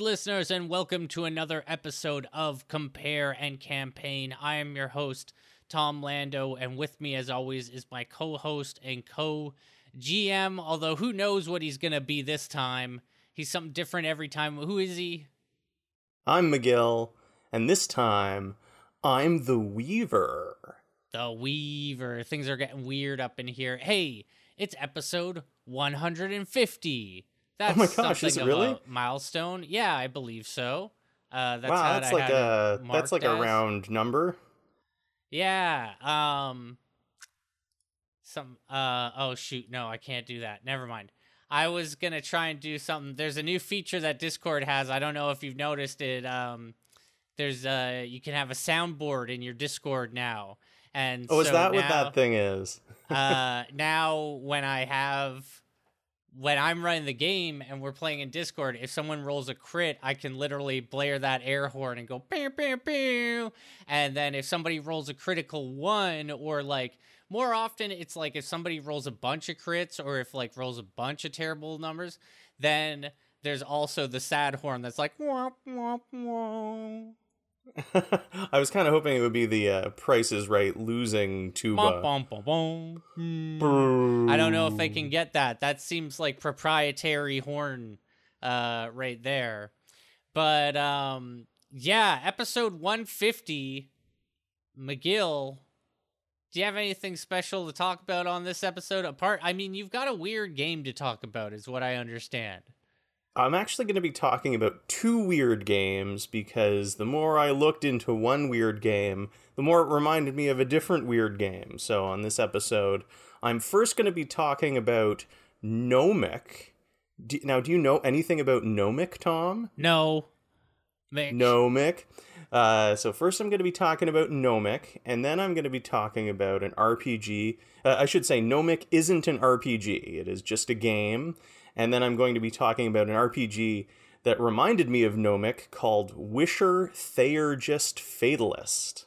Listeners, and welcome to another episode of Compare and Campaign. I am your host, Tom Lando, and with me, as always, is my co host and co GM. Although, who knows what he's going to be this time? He's something different every time. Who is he? I'm Magill, and this time, I'm the Weaver. The Weaver. Things are getting weird up in here. Hey, it's episode 150. That's oh my gosh, is it really? milestone. Yeah, I believe so. Uh, that's wow, that's like a that's like a round number. Yeah. Um. Some. Uh. Oh shoot! No, I can't do that. Never mind. I was gonna try and do something. There's a new feature that Discord has. I don't know if you've noticed it. Um. There's uh. You can have a soundboard in your Discord now. And oh, so is that now, what that thing is? uh. Now when I have when I'm running the game and we're playing in Discord, if someone rolls a crit, I can literally blare that air horn and go pew pew pew. And then if somebody rolls a critical one, or like more often, it's like if somebody rolls a bunch of crits, or if like rolls a bunch of terrible numbers, then there's also the sad horn that's like womp womp womp. I was kind of hoping it would be the uh, Price is Right losing tuba. Bum, bum, bum, hmm. I don't know if they can get that. That seems like proprietary horn uh, right there. But um, yeah, episode 150, Magill. Do you have anything special to talk about on this episode? Apart, I mean, you've got a weird game to talk about, is what I understand. I'm actually going to be talking about two weird games because the more I looked into one weird game, the more it reminded me of a different weird game. So on this episode, I'm first going to be talking about Nomic. Do, now, do you know anything about Nomic, Tom? No. Mick. Nomic. Uh, so first, I'm going to be talking about Nomic, and then I'm going to be talking about an RPG. Uh, I should say, Nomic isn't an RPG; it is just a game and then I'm going to be talking about an RPG that reminded me of Nomic called Wisher Theurgist Fatalist,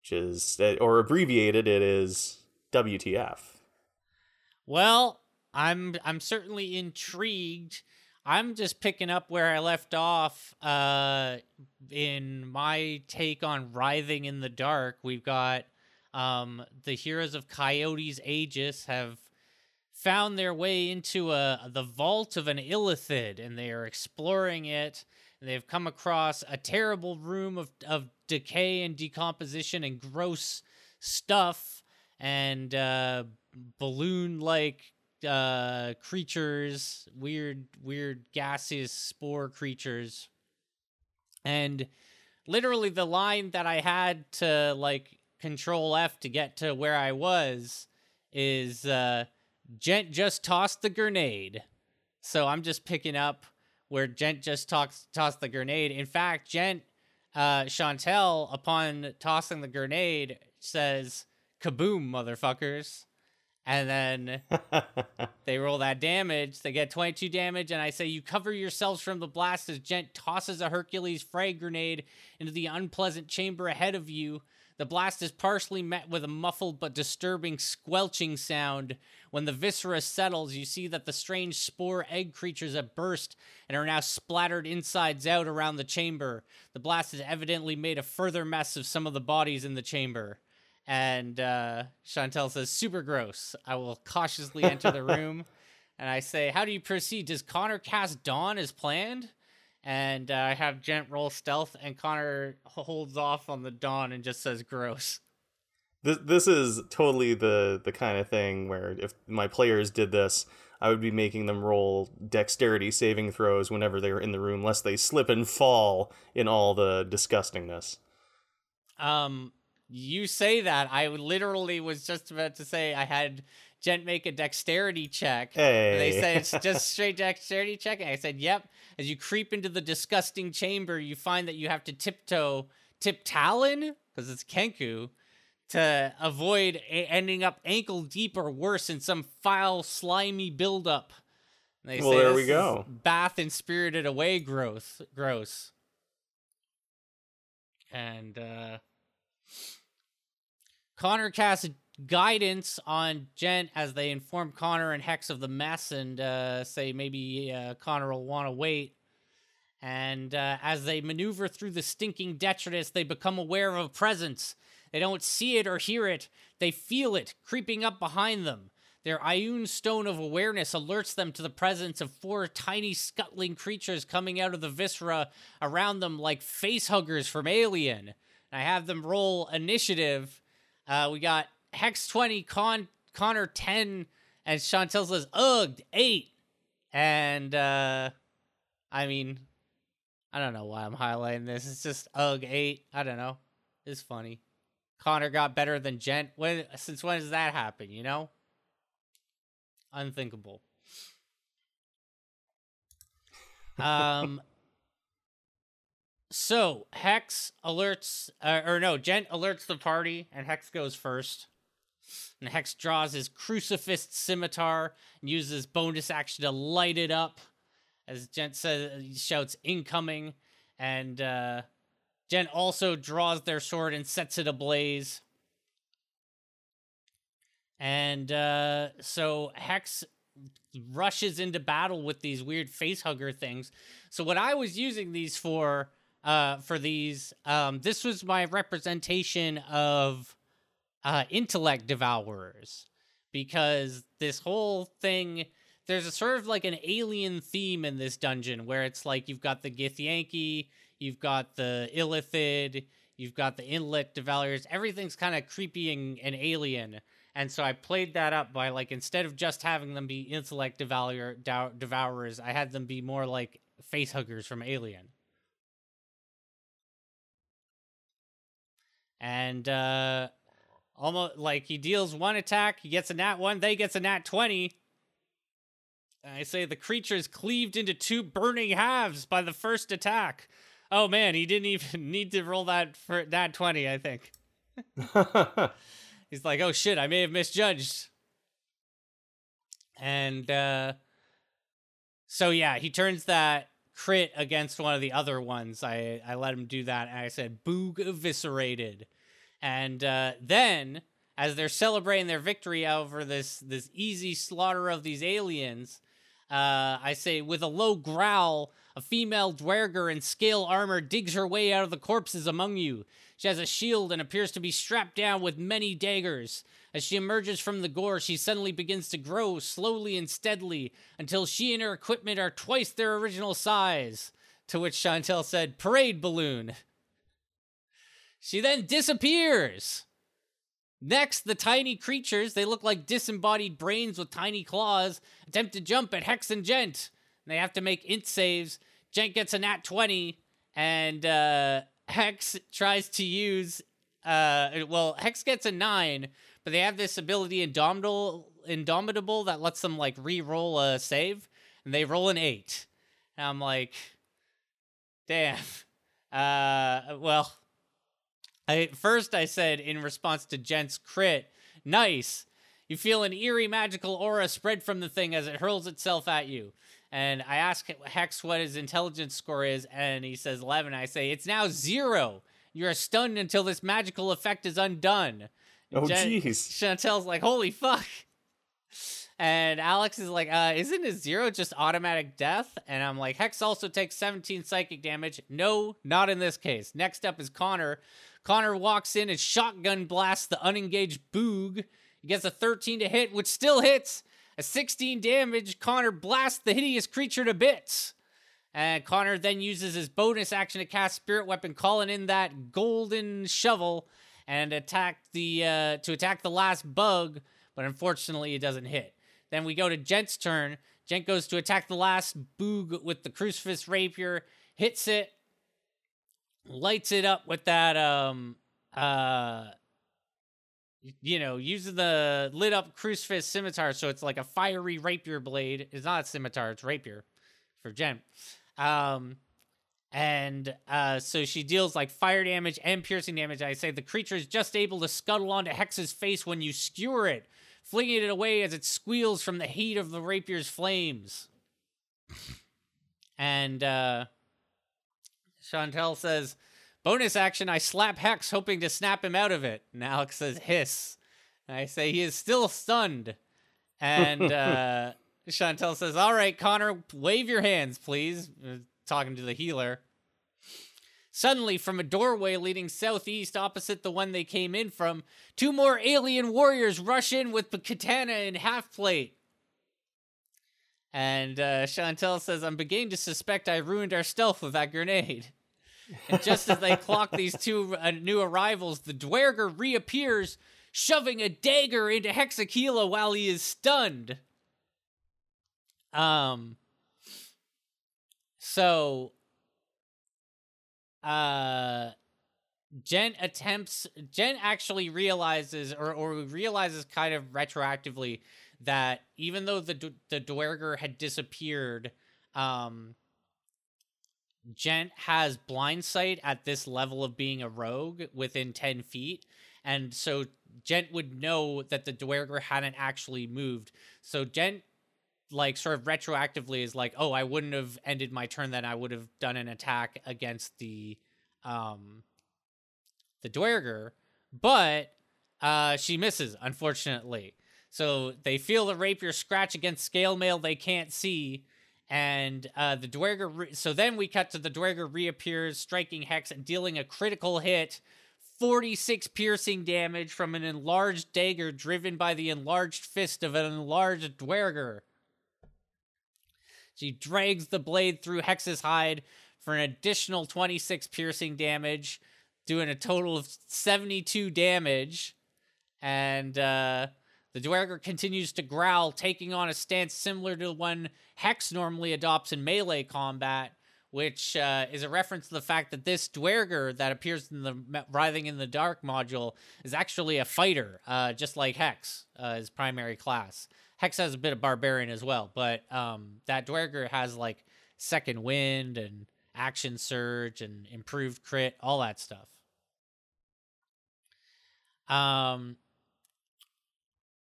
which is, or abbreviated, it is WTF. Well, I'm I'm certainly intrigued. I'm just picking up where I left off uh, in my take on Writhing in the Dark. We've got um, the heroes of Coyotes Aegis have found their way into a the vault of an illithid and they are exploring it they've come across a terrible room of, of decay and decomposition and gross stuff and uh, balloon like uh, creatures weird weird gaseous spore creatures. And literally the line that i had to like control f to get to where i was is uh Gent just tossed the grenade. So I'm just picking up where Gent just talks, tossed the grenade. In fact, Gent, uh, Chantel, upon tossing the grenade, says, kaboom, motherfuckers. And then they roll that damage. They get 22 damage. And I say, You cover yourselves from the blast as Gent tosses a Hercules frag grenade into the unpleasant chamber ahead of you. The blast is partially met with a muffled but disturbing squelching sound. When the viscera settles, you see that the strange spore egg creatures have burst and are now splattered insides out around the chamber. The blast has evidently made a further mess of some of the bodies in the chamber. And uh, Chantel says, super gross. I will cautiously enter the room. and I say, How do you proceed? Does Connor cast Dawn as planned? and uh, I have Gent roll stealth, and Connor holds off on the dawn and just says gross. This this is totally the the kind of thing where if my players did this, I would be making them roll dexterity saving throws whenever they are in the room, lest they slip and fall in all the disgustingness. Um, you say that. I literally was just about to say I had Gent make a dexterity check. Hey. They said it's just straight dexterity check. And I said, yep. As you creep into the disgusting chamber, you find that you have to tiptoe, tip talon, because it's Kenku, to avoid a- ending up ankle deep or worse in some foul, slimy buildup. They well, there we go. Bath and spirited away growth, gross. And uh Connor casts guidance on Gent as they inform Connor and Hex of the mess and uh, say maybe uh, Connor will want to wait. And uh, as they maneuver through the stinking detritus, they become aware of a presence. They don't see it or hear it, they feel it creeping up behind them. Their Ioun stone of awareness alerts them to the presence of four tiny scuttling creatures coming out of the viscera around them like face huggers from Alien. I have them roll initiative. Uh, we got Hex 20, Con- Connor 10, and Chantel says, Ugh, 8. And, uh, I mean, I don't know why I'm highlighting this. It's just Ugh, 8. I don't know. It's funny. Connor got better than Gent. When since when does that happen, you know? Unthinkable. Um so Hex alerts uh, or no, Gent alerts the party and Hex goes first. And Hex draws his crucifix scimitar and uses bonus action to light it up. As Gent says shouts incoming and uh Gent also draws their sword and sets it ablaze. And uh, so Hex rushes into battle with these weird face hugger things. So what I was using these for, uh, for these, um, this was my representation of uh, intellect devourers because this whole thing there's a sort of like an alien theme in this dungeon where it's like you've got the Githyanki, you've got the Illithid, you've got the Intellect Devourers. Everything's kind of creepy and, and, alien. And so I played that up by like instead of just having them be Intellect Devour, Devourers, I had them be more like face huggers from Alien. And uh almost like he deals one attack, he gets a nat one, they gets a nat 20 I say the creature is cleaved into two burning halves by the first attack. Oh man, he didn't even need to roll that for that 20, I think. He's like, oh shit, I may have misjudged. And uh so yeah, he turns that crit against one of the other ones. I I let him do that and I said boog eviscerated. And uh then as they're celebrating their victory over this this easy slaughter of these aliens, uh, I say, with a low growl, a female duergar in scale armor digs her way out of the corpses among you. She has a shield and appears to be strapped down with many daggers. As she emerges from the gore, she suddenly begins to grow slowly and steadily until she and her equipment are twice their original size. To which Chantel said, Parade balloon. She then disappears. Next, the tiny creatures, they look like disembodied brains with tiny claws, attempt to jump at Hex and Gent. They have to make int saves. Gent gets a nat 20, and uh, Hex tries to use. Uh, well, Hex gets a 9, but they have this ability Indomitable, Indomitable that lets them like re roll a save, and they roll an 8. And I'm like, damn. Uh, well, I first I said in response to Gent's crit, nice. You feel an eerie magical aura spread from the thing as it hurls itself at you. And I ask Hex what his intelligence score is, and he says 11. I say, it's now zero. You're stunned until this magical effect is undone. Oh, jeez. Chantel's like, holy fuck. And Alex is like, uh, isn't a zero just automatic death? And I'm like, Hex also takes 17 psychic damage. No, not in this case. Next up is Connor, Connor walks in and shotgun blasts the unengaged Boog. He gets a 13 to hit, which still hits. A 16 damage, Connor blasts the hideous creature to bits. And Connor then uses his bonus action to cast Spirit Weapon, calling in that golden shovel and attack the uh, to attack the last bug, but unfortunately it doesn't hit. Then we go to Gent's turn. Gent goes to attack the last boog with the crucifix rapier, hits it, lights it up with that um uh you know, using the lit up crucifix scimitar, so it's like a fiery rapier blade. It's not a scimitar, it's rapier for Jen. Um and uh, so she deals like fire damage and piercing damage. I say the creature is just able to scuttle onto Hex's face when you skewer it, flinging it away as it squeals from the heat of the rapier's flames. And uh, Chantel says, bonus action, I slap Hex, hoping to snap him out of it. And Alex says, hiss. And I say, he is still stunned. And uh, Chantel says, all right, Connor, wave your hands, please. talking to the healer. Suddenly, from a doorway leading southeast opposite the one they came in from, two more alien warriors rush in with katana and half plate. And uh, Chantel says, I'm beginning to suspect I ruined our stealth with that grenade. And just as they clock these two uh, new arrivals, the Duergar reappears, shoving a dagger into Hexakila while he is stunned. Um. So, uh, Jen attempts. Jen actually realizes, or or realizes, kind of retroactively, that even though the the Duergar had disappeared, um, Gent has blindsight at this level of being a rogue within 10 feet. And so Gent would know that the Duergar hadn't actually moved. So Gent, like, sort of retroactively is like, oh, I wouldn't have ended my turn, then I would have done an attack against the, um, the Duergar. But, uh, she misses, unfortunately. So they feel the rapier scratch against scale mail they can't see and uh, the Duergar. Re- so then we cut to the Duergar reappears, striking Hex and dealing a critical hit. 46 piercing damage from an enlarged dagger driven by the enlarged fist of an enlarged Duergar. She drags the blade through Hex's hide for an additional 26 piercing damage, doing a total of 72 damage. And uh, the Duergar continues to growl, taking on a stance similar to the one Hex normally adopts in melee combat, which uh, is a reference to the fact that this Duergar that appears in the Writhing in the Dark module is actually a fighter, uh, just like Hex, uh, his primary class. Hex has a bit of barbarian as well, but um, that Duergar has like second wind and action surge and improved crit, all that stuff. Um,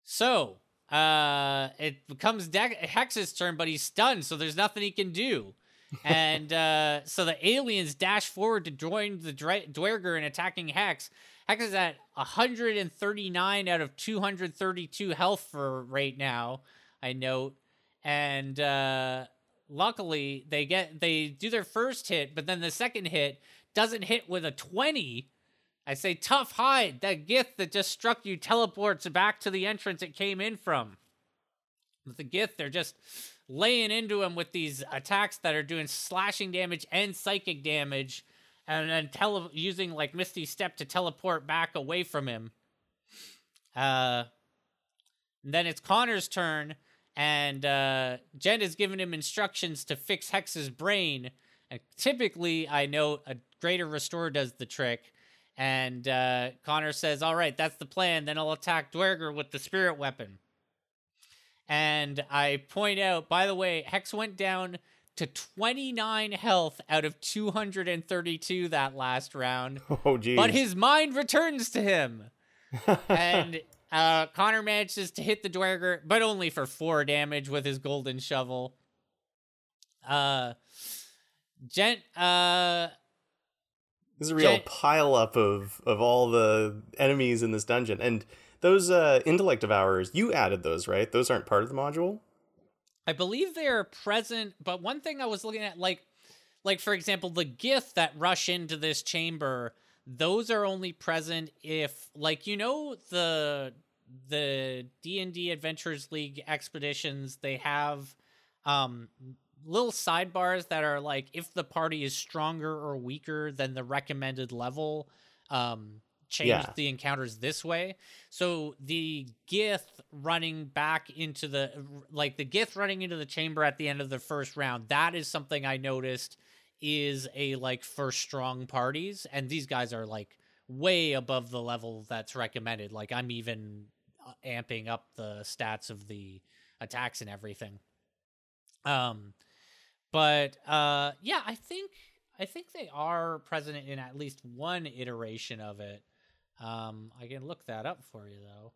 so, uh, it becomes De- Hex's turn, but he's stunned, so there's nothing he can do. and uh, so the aliens dash forward to join the Dra- Duergar in attacking Hex. Hex is at 139 out of 232 health for right now. I note, and uh, luckily they get they do their first hit, but then the second hit doesn't hit with a 20, I say, tough hide. That Gith that just struck you teleports back to the entrance it came in from. With the Gith, they're just laying into him with these attacks that are doing slashing damage and psychic damage, and then tele- using like Misty Step to teleport back away from him. Uh, then it's Connor's turn, and uh, Jen is giving him instructions to fix Hex's brain. And typically, I know a greater restore does the trick, and uh, Connor says, All right, that's the plan. Then I'll attack Duergar with the spirit weapon. And I point out, by the way, Hex went down to 29 health out of 232 that last round. Oh, geez. But his mind returns to him. and uh, Connor manages to hit the Duergar, but only for four damage with his golden shovel. Uh, Gent, uh, this is a real pile up of of all the enemies in this dungeon. And those uh, intellect devourers, you added those, right? Those aren't part of the module. I believe they are present, but one thing I was looking at, like, like for example, the Gith that rush into this chamber, those are only present if, like, you know, the the D and D Adventures League expeditions, they have um little sidebars that are like if the party is stronger or weaker than the recommended level um change yeah. the encounters this way. So the gith running back into the like the gith running into the chamber at the end of the first round that is something i noticed is a like for strong parties and these guys are like way above the level that's recommended. Like i'm even uh, amping up the stats of the attacks and everything. Um but uh, yeah, I think I think they are present in at least one iteration of it. Um, I can look that up for you though.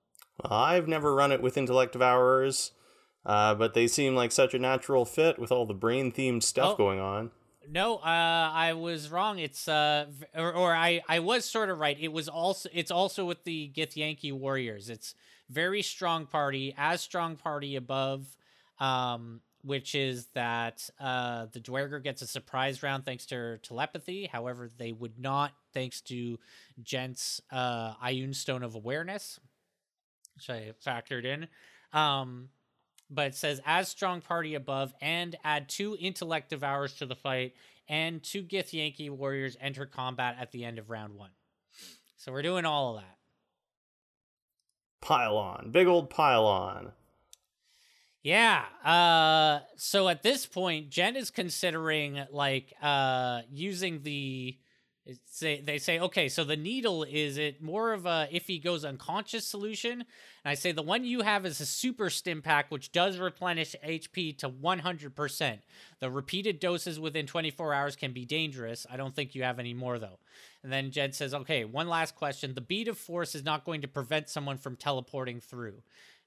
I've never run it with Intellect Devourers, uh, but they seem like such a natural fit with all the brain themed stuff oh, going on. No, uh, I was wrong. It's uh, or, or I I was sort of right. It was also it's also with the Githyanki Warriors. It's very strong party, as strong party above. Um, which is that uh, the Duergar gets a surprise round thanks to her telepathy. However, they would not thanks to Gent's uh, Ioun Stone of Awareness, which I factored in. Um, but it says as strong party above and add two intellect devours to the fight and two Githyanki warriors enter combat at the end of round one. So we're doing all of that. Pylon, big old pylon. Yeah. Uh so at this point, Jen is considering like uh using the say they say okay so the needle is it more of a if he goes unconscious solution? And i say the one you have is a super stim pack which does replenish hp to 100% the repeated doses within 24 hours can be dangerous. I don't think you have any more though. And then jed says okay one last question. The bead of force is not going to prevent someone from teleporting through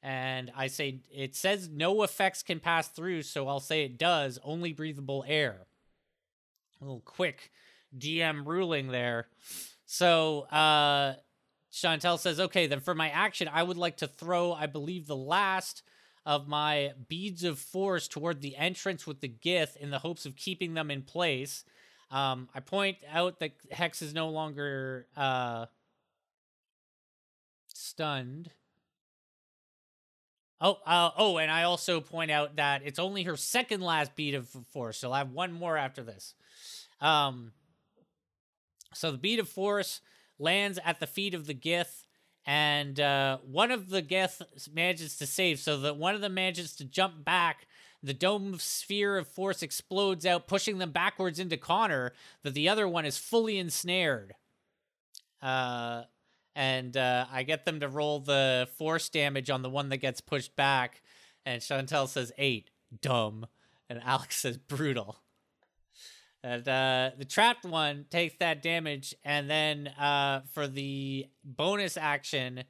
and i say it says no effects can pass through so i'll say it does only breathable air a little quick DM ruling there. So uh Chantel says, okay, then for my action, I would like to throw, I believe, the last of my beads of force toward the entrance with the Gith in the hopes of keeping them in place. Um, I point out that Hex is no longer uh, stunned. Oh, uh, oh, and I also point out that it's only her second last bead of force. So I'll have one more after this. Um, so the bead of force lands at the feet of the Gith, and uh, one of the Gith manages to save, so that one of them manages to jump back. The dome sphere of force explodes out, pushing them backwards into Connor. That the other one is fully ensnared. Uh, and uh, I get them to roll the force damage on the one that gets pushed back. And Chantel says eight, dumb, and Alex says brutal. And uh, the trapped one takes that damage, and then uh, for the bonus action,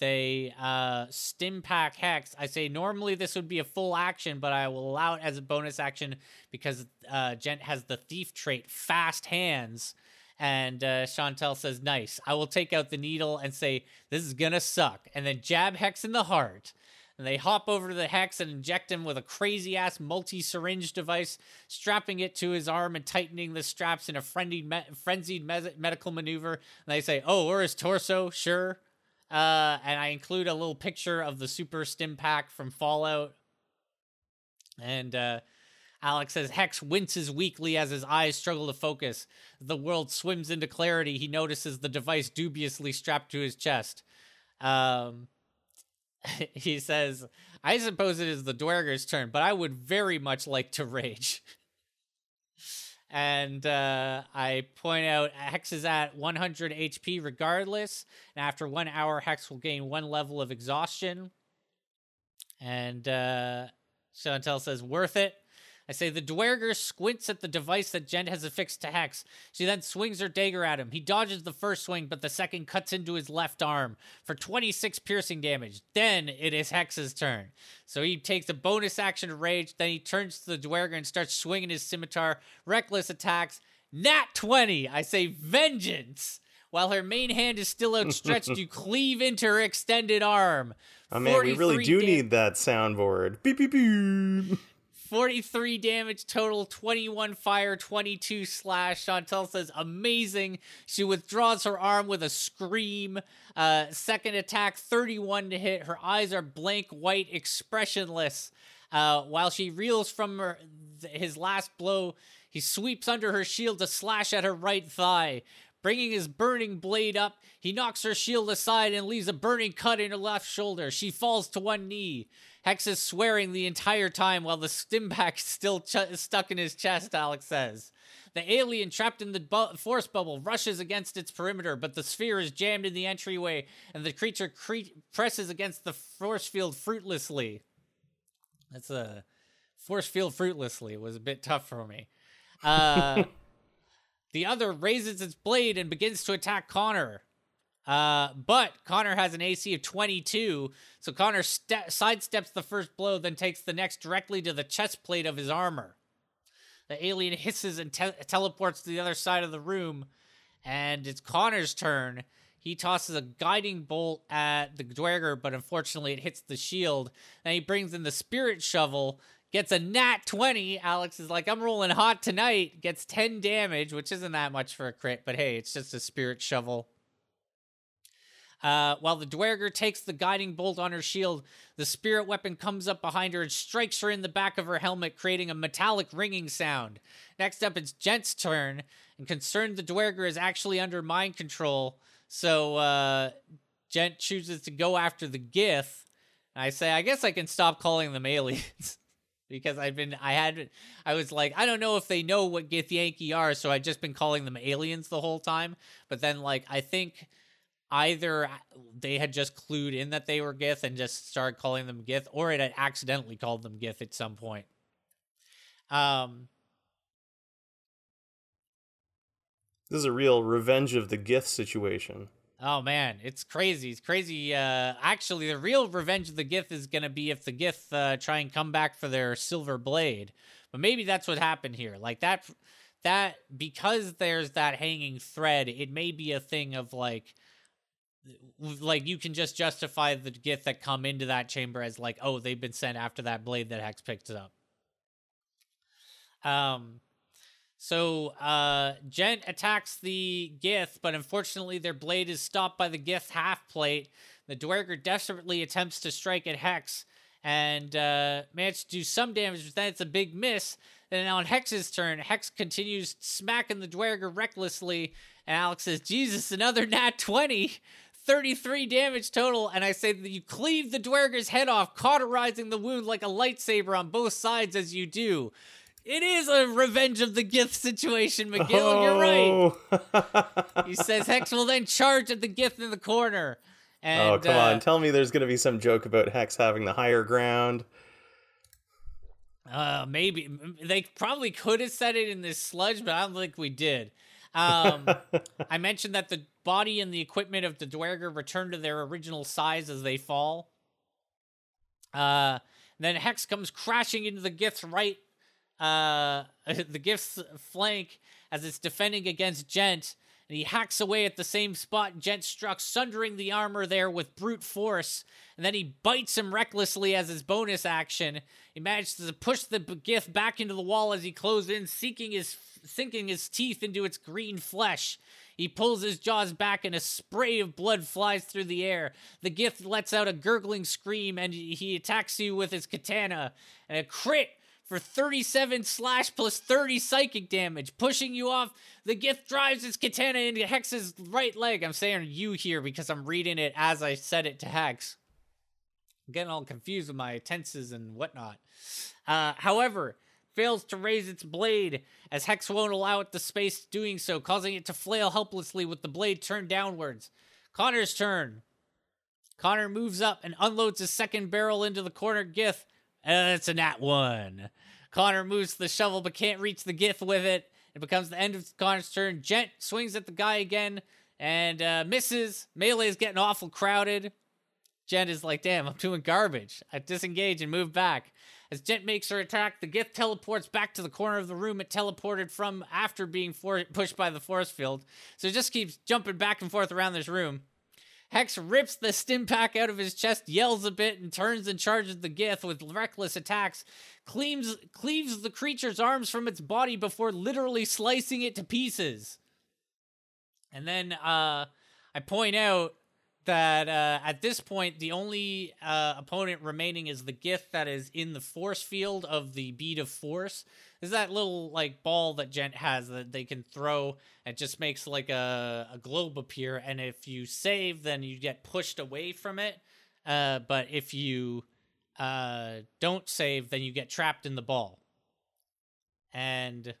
they uh, stim pack hex. I say normally this would be a full action, but I will allow it as a bonus action because uh, Gent has the thief trait, fast hands. And uh, Chantel says, "Nice. I will take out the needle and say this is gonna suck, and then jab hex in the heart." and they hop over to the hex and inject him with a crazy ass multi syringe device, strapping it to his arm and tightening the straps in a frenzied, me- frenzied me- medical maneuver. And they say, "Oh, or his torso, sure." Uh, and I include a little picture of the super stim pack from Fallout. And uh, Alex says Hex winces weakly as his eyes struggle to focus. The world swims into clarity. He notices the device dubiously strapped to his chest. Um, he says, I suppose it is the Duergar's turn, but I would very much like to rage. and uh, I point out Hex is at 100 HP regardless. And after one hour, Hex will gain one level of exhaustion. And uh, Chantel says, worth it. I say the Duergar squints at the device that Jen has affixed to Hex. She then swings her dagger at him. He dodges the first swing, but the second cuts into his left arm for 26 piercing damage. Then it is Hex's turn. So he takes a bonus action to rage. Then he turns to the Duergar and starts swinging his scimitar. Reckless attacks. Nat 20. I say vengeance. While her main hand is still outstretched, you cleave into her extended arm. Oh man, we really do need that soundboard. Beep beep beep. 43 damage total, 21 fire, 22 slash. Chantel says, amazing. She withdraws her arm with a scream. Uh, second attack, 31 to hit. Her eyes are blank white, expressionless. Uh, while she reels from her, his last blow, he sweeps under her shield to slash at her right thigh. Bringing his burning blade up, he knocks her shield aside and leaves a burning cut in her left shoulder. She falls to one knee. Hex is swearing the entire time while the stimpak is still ch- stuck in his chest, Alex says. The alien trapped in the bu- force bubble rushes against its perimeter, but the sphere is jammed in the entryway, and the creature cre- presses against the force field fruitlessly. That's a force field fruitlessly was a bit tough for me. Uh, the other raises its blade and begins to attack Connor. Uh, but Connor has an AC of 22, so Connor ste- sidesteps the first blow, then takes the next directly to the chest plate of his armor. The alien hisses and te- teleports to the other side of the room, and it's Connor's turn. He tosses a guiding bolt at the Duergar, but unfortunately it hits the shield. Then he brings in the spirit shovel, gets a nat 20. Alex is like, I'm rolling hot tonight. Gets 10 damage, which isn't that much for a crit, but hey, it's just a spirit shovel. Uh, while the Duergar takes the guiding bolt on her shield, the spirit weapon comes up behind her and strikes her in the back of her helmet, creating a metallic ringing sound. Next up, it's Gent's turn, and concerned the Duergar is actually under mind control, so uh, Gent chooses to go after the Gith. I say, I guess I can stop calling them aliens. because I've been, I had, I was like, I don't know if they know what Githyanki are, so I'd just been calling them aliens the whole time. But then, like, I think either they had just clued in that they were Gith and just started calling them Gith, or it had accidentally called them Gith at some point. Um, this is a real revenge of the Gith situation. Oh man, it's crazy. It's crazy. Uh, actually, the real revenge of the Gith is gonna be if the Gith uh, try and come back for their silver blade. But maybe that's what happened here. Like that, that because there's that hanging thread, it may be a thing of like like you can just justify the Gith that come into that chamber as like, oh, they've been sent after that blade that Hex picked up. Um, so uh, Gent attacks the Gith, but unfortunately their blade is stopped by the Gith half plate. The Duergar desperately attempts to strike at Hex and uh, manages to do some damage, but then it's a big miss. And on Hex's turn, Hex continues smacking the Duergar recklessly, and Alex says, Jesus, another nat 20. 33 damage total, and I say that you cleave the Duergar's head off, cauterizing the wound like a lightsaber on both sides as you do. It is a revenge of the Gith situation, Magill. Oh. You're right. he says Hex will then charge at the Gith in the corner. And, oh, come uh, on. Tell me there's going to be some joke about Hex having the higher ground. Uh, maybe. They probably could have said it in this sludge, but I don't think we did. Um, I mentioned that the body and the equipment of the Duergar return to their original size as they fall. Uh, then Hex comes crashing into the Gith's right, uh, the Gith's flank as it's defending against Gent, and he hacks away at the same spot Gent struck, sundering the armor there with brute force. And then he bites him recklessly as his bonus action. He manages to push the Gith back into the wall as he closes in, seeking his sinking his teeth into its green flesh. He pulls his jaws back and a spray of blood flies through the air. The Gith lets out a gurgling scream and he attacks you with his katana. And a crit for 37 slash plus 30 psychic damage, pushing you off. The Gith drives its katana into Hex's right leg. I'm saying you here because I'm reading it as I said it to Hex. I'm getting all confused with my tenses and whatnot. Uh, however, fails to raise its blade, as Hex won't allow it the space doing so, causing it to flail helplessly with the blade turned downwards. Connor's turn. Connor moves up and unloads his second barrel into the corner Gith, and it's a nat one. Connor moves the shovel but can't reach the Gith with it. It becomes the end of Connor's turn. Gent swings at the guy again and uh, misses. Melee is getting awful crowded. Gent is like, damn, I'm doing garbage. I disengage and move back. As Gent makes her attack, the Gith teleports back to the corner of the room it teleported from after being for- pushed by the force field. So it just keeps jumping back and forth around this room. Hex rips the stim pack out of his chest, yells a bit, and turns and charges the Gith with reckless attacks. Cleaves, cleaves the creature's arms from its body before literally slicing it to pieces. And then uh, I point out that uh, at this point the only uh, opponent remaining is the Gith that is in the force field of the bead of force. Is that little like ball that Gent has that they can throw and just makes like a, a globe appear, and if you save, then you get pushed away from it. Uh, but if you uh, don't save, then you get trapped in the ball. And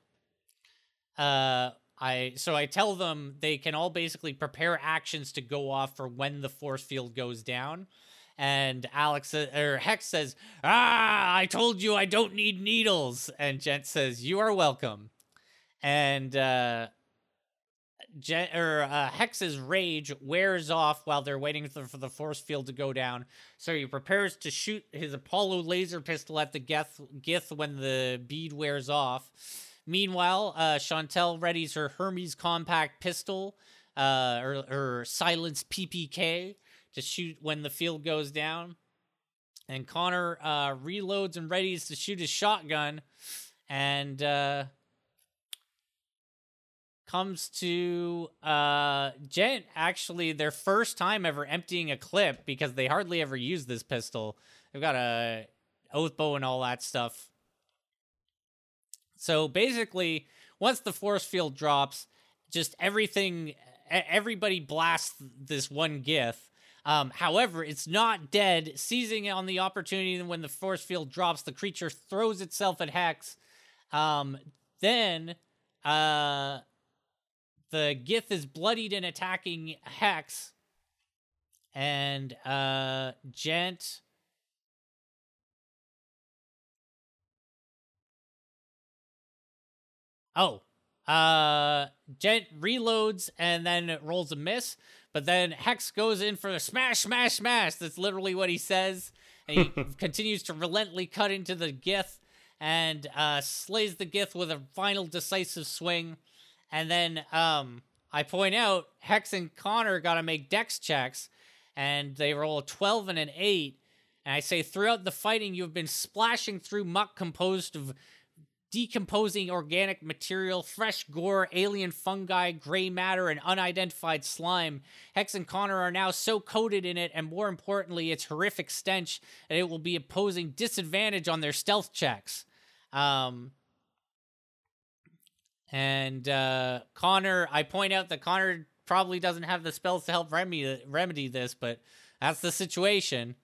uh, I so I tell them they can all basically prepare actions to go off for when the force field goes down. And Alex or Hex says, "Ah, I told you I don't need needles." And Gent says, "You are welcome." And uh, or uh, Hex's rage wears off while they're waiting for, for, the force field to go down. So he prepares to shoot his Apollo laser pistol at the Gith, Gith when the bead wears off. Meanwhile, uh, Chantel readies her Hermes compact pistol, uh, or, or silence PPK, to shoot when the field goes down. And Connor uh, reloads and readies to shoot his shotgun, and uh, comes to uh, Gent. Actually, their first time ever emptying a clip because they hardly ever use this pistol. They've got a oath bow and all that stuff. So basically, once the force field drops, just everything, everybody blasts this one Gith. Um, however, it's not dead. Seizing on the opportunity when the force field drops, the creature throws itself at Hex. Um, then, uh, the Gith is bloodied and attacking Hex. And, uh, Gent Oh, uh, Gent reloads and then rolls a miss, but then Hex goes in for a smash, smash, smash. That's literally what he says. And he continues to relentlessly cut into the Gith and uh, slays the Gith with a final decisive swing. And then um, I point out Hex and Connor got to make dex checks, and they roll a 12 and an 8. And I say, throughout the fighting, you have been splashing through muck composed of decomposing organic material, fresh gore, alien fungi, gray matter, and unidentified slime. Hex and Connor are now so coated in it, and more importantly, its horrific stench, that it will be opposing disadvantage on their stealth checks. Um, and uh, Connor, I point out that Connor probably doesn't have the spells to help remedy, remedy this, but that's the situation.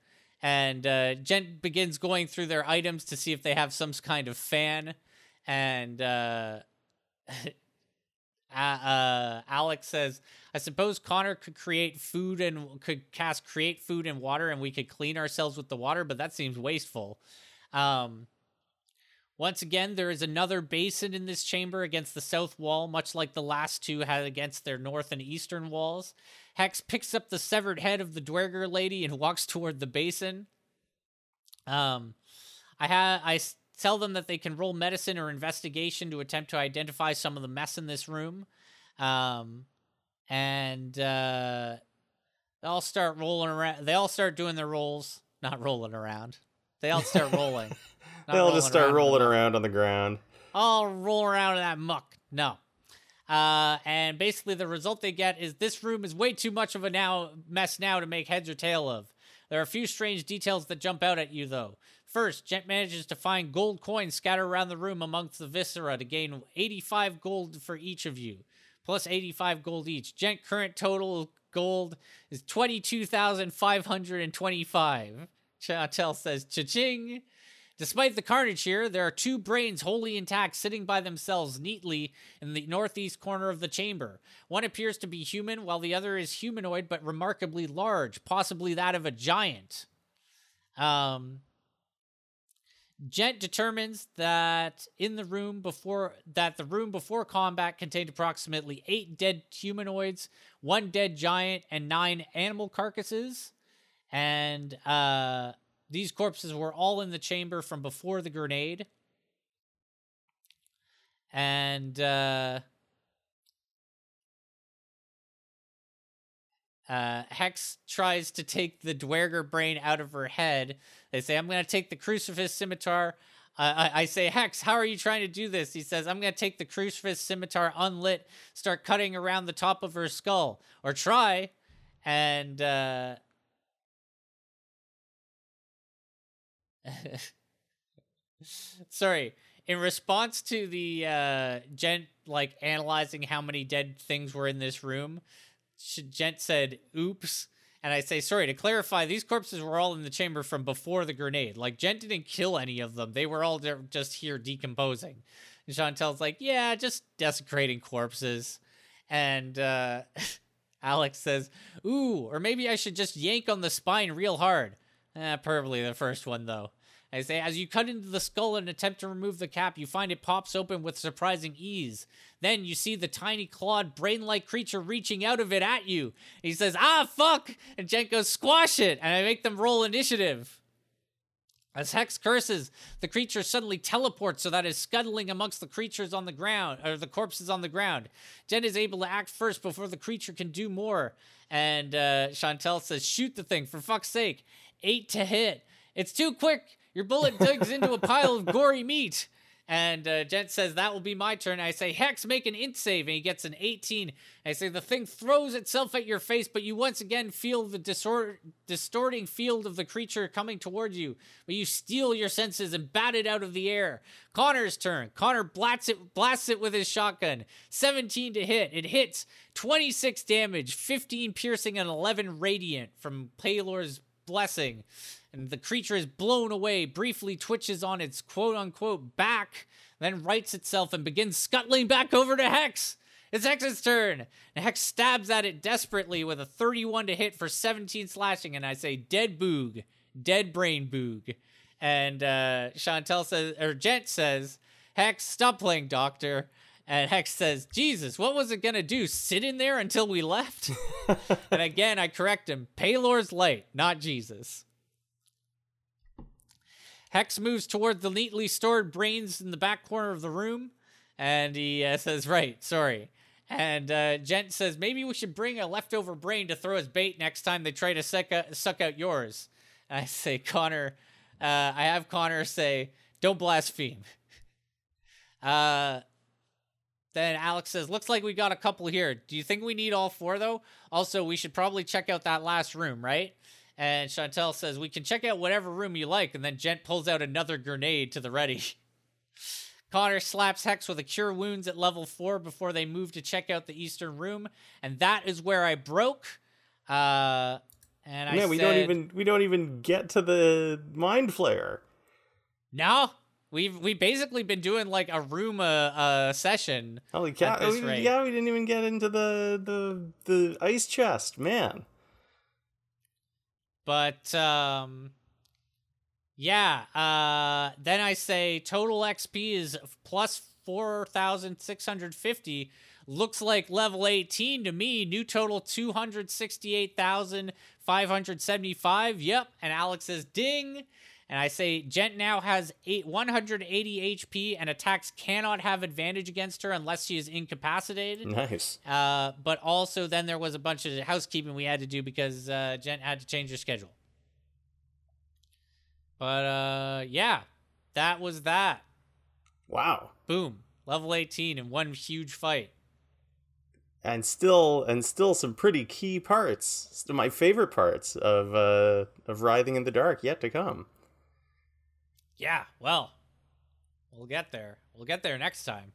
And uh, Gent begins going through their items to see if they have some kind of fan and uh, uh, Alex says, "I suppose Connor could create food and could cast create food and water, and we could clean ourselves with the water, but that seems wasteful." Um, once again, there is another basin in this chamber against the south wall, much like the last two had against their north and eastern walls. Hex picks up the severed head of the Duergar lady and walks toward the basin. Um, I had I tell them that they can roll medicine or investigation to attempt to identify some of the mess in this room. Um, and uh, they all start rolling around. They all start doing their rolls, not rolling around. They all start rolling. they all just start around rolling around on the ground. All roll around in that muck. No. Uh, and basically, the result they get is this room is way too much of a now mess now to make heads or tail of. There are a few strange details that jump out at you, though. First, Gent manages to find gold coins scattered around the room amongst the viscera to gain 85 gold for each of you, plus 85 gold each. Gent current total gold is 22,525. Chantel says, cha-ching. Despite the carnage here, there are two brains wholly intact sitting by themselves neatly in the northeast corner of the chamber. One appears to be human, while the other is humanoid but remarkably large, possibly that of a giant. Um, Gent determines that in the room before that the room before combat contained approximately eight dead humanoids, one dead giant, and nine animal carcasses. And uh, these corpses were all in the chamber from before the grenade. And uh, Uh, Hex tries to take the Duergar brain out of her head. They say, I'm going to take the crucifix scimitar. Uh, I, I, say, Hex, how are you trying to do this? He says, I'm going to take the crucifix scimitar unlit, start cutting around the top of her skull. Or try. And, uh... Sorry. In response to the uh, gent, like, analyzing how many dead things were in this room, Gent said, oops. And I say, sorry, to clarify, these corpses were all in the chamber from before the grenade. Like, Jen didn't kill any of them. They were all just here decomposing. And Chantel's like, yeah, just desecrating corpses. And uh, Alex says, ooh, or maybe I should just yank on the spine real hard. Eh, probably the first one, though. I say, as you cut into the skull and attempt to remove the cap, you find it pops open with surprising ease. Then you see the tiny clawed, brain like creature reaching out of it at you. He says, ah, fuck! And Jen goes, squash it! And I make them roll initiative. As Hex curses, the creature suddenly teleports so that it's scuttling amongst the creatures on the ground, or the corpses on the ground. Jen is able to act first before the creature can do more. And uh, Chantel says, shoot the thing, for fuck's sake. Eight to hit. It's too quick. Your bullet digs into a pile of gory meat. And uh, Gent says, That will be my turn. I say, Hex, make an int save. And he gets an 18. I say, The thing throws itself at your face, but you once again feel the disor- distorting field of the creature coming towards you. But you steel your senses and bat it out of the air. Connor's turn. Connor blasts it, blasts it with his shotgun. 17 to hit. It hits 26 damage, 15 piercing, and 11 radiant from Pelor's blessing and the creature is blown away, briefly twitches on its quote unquote back, then rights itself and begins scuttling back over to Hex. It's Hex's turn. And Hex stabs at it desperately with a 31 to hit for 17 slashing, and I say, dead boog, dead brain boog. And uh, Chantel says, or Gent says, Hex, stop playing doctor. And Hex says, Jesus, what was it going to do? Sit in there until we left? and again, I correct him. Pelor's light, not Jesus. Hex moves toward the neatly stored brains in the back corner of the room, and he uh, says, "Right, sorry." And uh, Gent says, "Maybe we should bring a leftover brain to throw as bait next time they try to suck out, suck out yours." And I say, "Connor, uh, I have Connor say, don't blaspheme." Uh, then Alex says, "Looks like we got a couple here. Do you think we need all four though? Also, we should probably check out that last room, right?" And Chantel says, We can check out whatever room you like. And then Gent pulls out another grenade to the ready. Connor slaps Hex with a cure wounds at level four before they move to check out the eastern room. And that is where I broke. Uh, and I Man, we don't even we don't even get to the mind flayer. No, we've we basically been doing like a room uh, uh session. Holy cow! We, yeah, we didn't even get into the the the ice chest, man. But um yeah, uh then I say total XP is plus 4650 looks like level 18 to me. New total 268,575. Yep. And Alex says ding. And I say Gent now has eight, 180 HP and attacks cannot have advantage against her unless she is incapacitated. Nice. Uh, but also then there was a bunch of housekeeping we had to do because uh, Gent had to change her schedule. But uh, yeah, that was that. Wow. Boom. Level 18 in one huge fight. And still and still some pretty key parts. Still my favorite parts of uh of Writhing in the Dark yet to come. Yeah, well, we'll get there. We'll get there next time.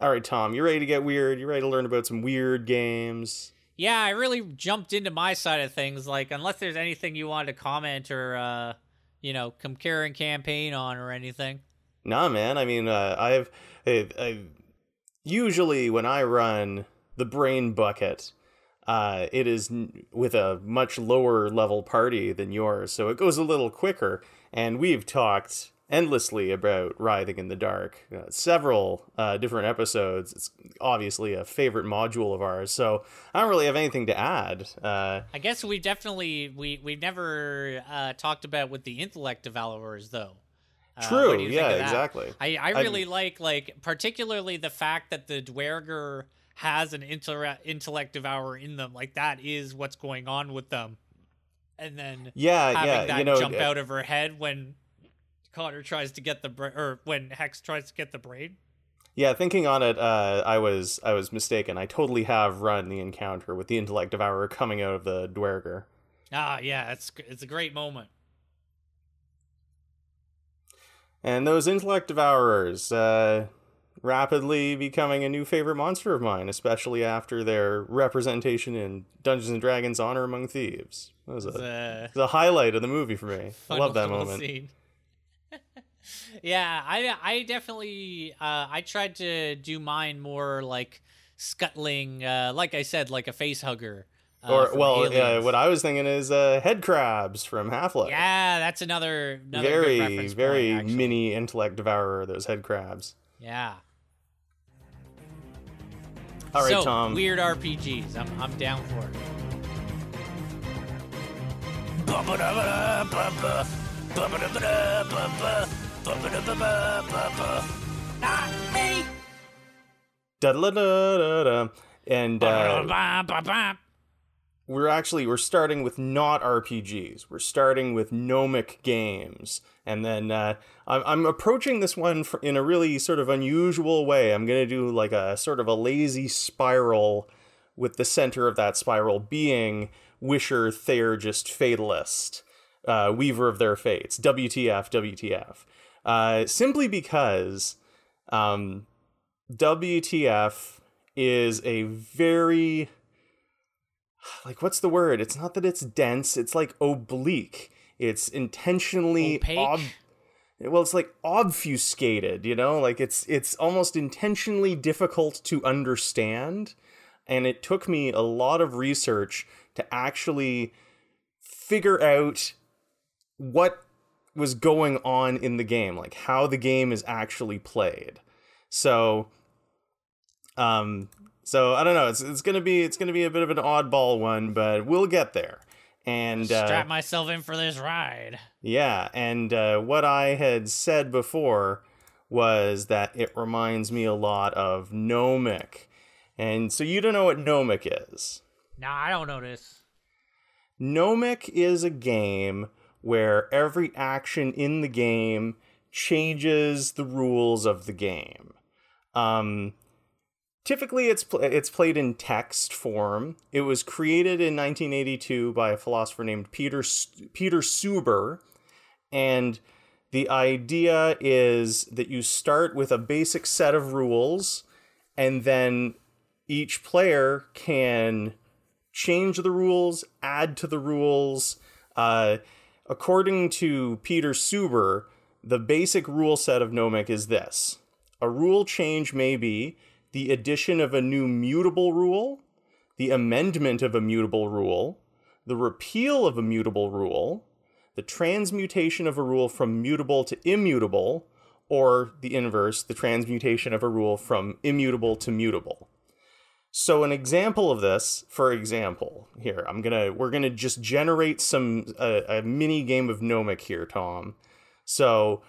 All right, Tom, you ready to get weird? You ready to learn about some weird games? Yeah, I really jumped into my side of things. Like, unless there's anything you wanted to comment or, uh, you know, compare and campaign on or anything. Nah, man. I mean, uh, I've, I've, I've usually when I run the brain bucket, uh, it is n- with a much lower level party than yours, so it goes a little quicker. And we've talked endlessly about Writhing in the Dark, uh, several uh, different episodes. It's obviously a favorite module of ours, so I don't really have anything to add. Uh, I guess we definitely we we've never uh, talked about with the intellect devourers though. Uh, True. what do you think yeah. Exactly. I, I really like like particularly the fact that the Duergar has an inter- intellect devourer in them. Like that is what's going on with them. And then Yeah. having Yeah. that You know. jump uh, out of her head when Connor tries to get the bra- or when Hex tries to get the brain. Yeah, thinking on it, uh, I was I was mistaken. I totally have run the encounter with the intellect devourer coming out of the Duergar. Ah, yeah, it's it's a great moment. And those intellect devourers, uh, rapidly becoming a new favorite monster of mine, especially after their representation in Dungeons and Dragons: Honor Among Thieves. That was a, was a highlight of the movie for me. I love that moment. yeah, I I definitely uh, I tried to do mine more like scuttling, uh, like I said, like a face hugger. Uh, or well, uh, what I was thinking is uh, head crabs from Half Life. Yeah, that's another, another very very point, mini intellect devourer. Those head crabs. Yeah. All right, so, Tom. Weird RPGs. I'm I'm down for it. Not me. Da-da-da-da-da. And uh, we're actually we're starting with not RPGs. We're starting with nomic games, and then uh, I'm, approaching this one in a really sort of unusual way. I'm gonna do like a sort of a lazy spiral, with the center of that spiral being Wisher Theurgist Fatalist, uh, Weaver of Their Fates. WTF? WTF? Uh, simply because um, WTF is a very like what's the word? It's not that it's dense, it's like oblique. It's intentionally ob- well, it's like obfuscated, you know? Like it's it's almost intentionally difficult to understand. And it took me a lot of research to actually figure out what was going on in the game, like how the game is actually played. So um so I don't know. It's it's gonna be it's gonna be a bit of an oddball one, but we'll get there. And uh, strap myself in for this ride. Yeah, and uh, what I had said before was that it reminds me a lot of Nomic, and so you don't know what Nomic is. No, I don't know this. Nomic is a game where every action in the game changes the rules of the game. Um, Typically, it's pl- it's played in text form. It was created in 1982 by a philosopher named Peter Peter Suber, and the idea is that you start with a basic set of rules, and then each player can change the rules, add to the rules. Uh, according to Peter Suber, the basic rule set of Nomic is this: a rule change may be the addition of a new mutable rule, the amendment of a mutable rule, the repeal of a mutable rule, the transmutation of a rule from mutable to immutable, or the inverse, the transmutation of a rule from immutable to mutable. So an example of this, for example, here I'm gonna we're gonna just generate some a, a mini game of Nomic here, Tom. So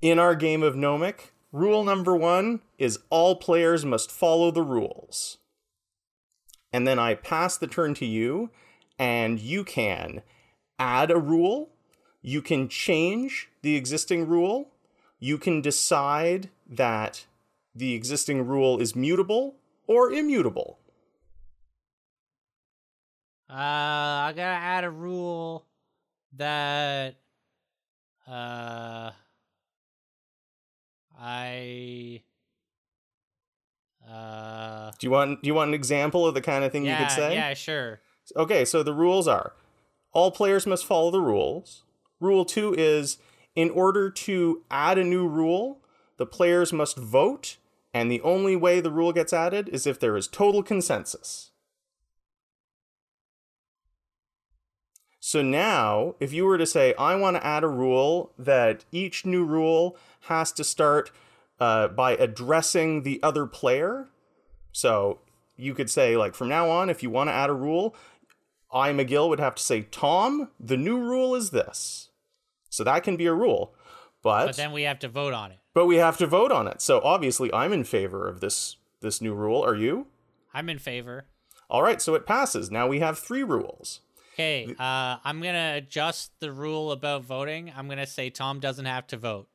in our game of Nomic, Rule number one is all players must follow the rules. And then I pass the turn to you, and you can add a rule, you can change the existing rule, you can decide that the existing rule is mutable or immutable. Uh, I gotta add a rule that uh I uh Do you want do you want an example of the kind of thing yeah, you could say? Yeah, sure. Okay, so the rules are all players must follow the rules. Rule 2 is in order to add a new rule, the players must vote, and the only way the rule gets added is if there is total consensus. So now, if you were to say, I want to add a rule that each new rule has to start uh, by addressing the other player. So you could say, like, from now on, if you want to add a rule, I, Magill, would have to say, Tom, the new rule is this. So that can be a rule. But, but then we have to vote on it. But we have to vote on it. So obviously, I'm in favor of this this new rule. Are you? I'm in favor. All right, so it passes. Now we have three rules. Okay, uh, I'm gonna adjust the rule about voting. I'm gonna say Tom doesn't have to vote.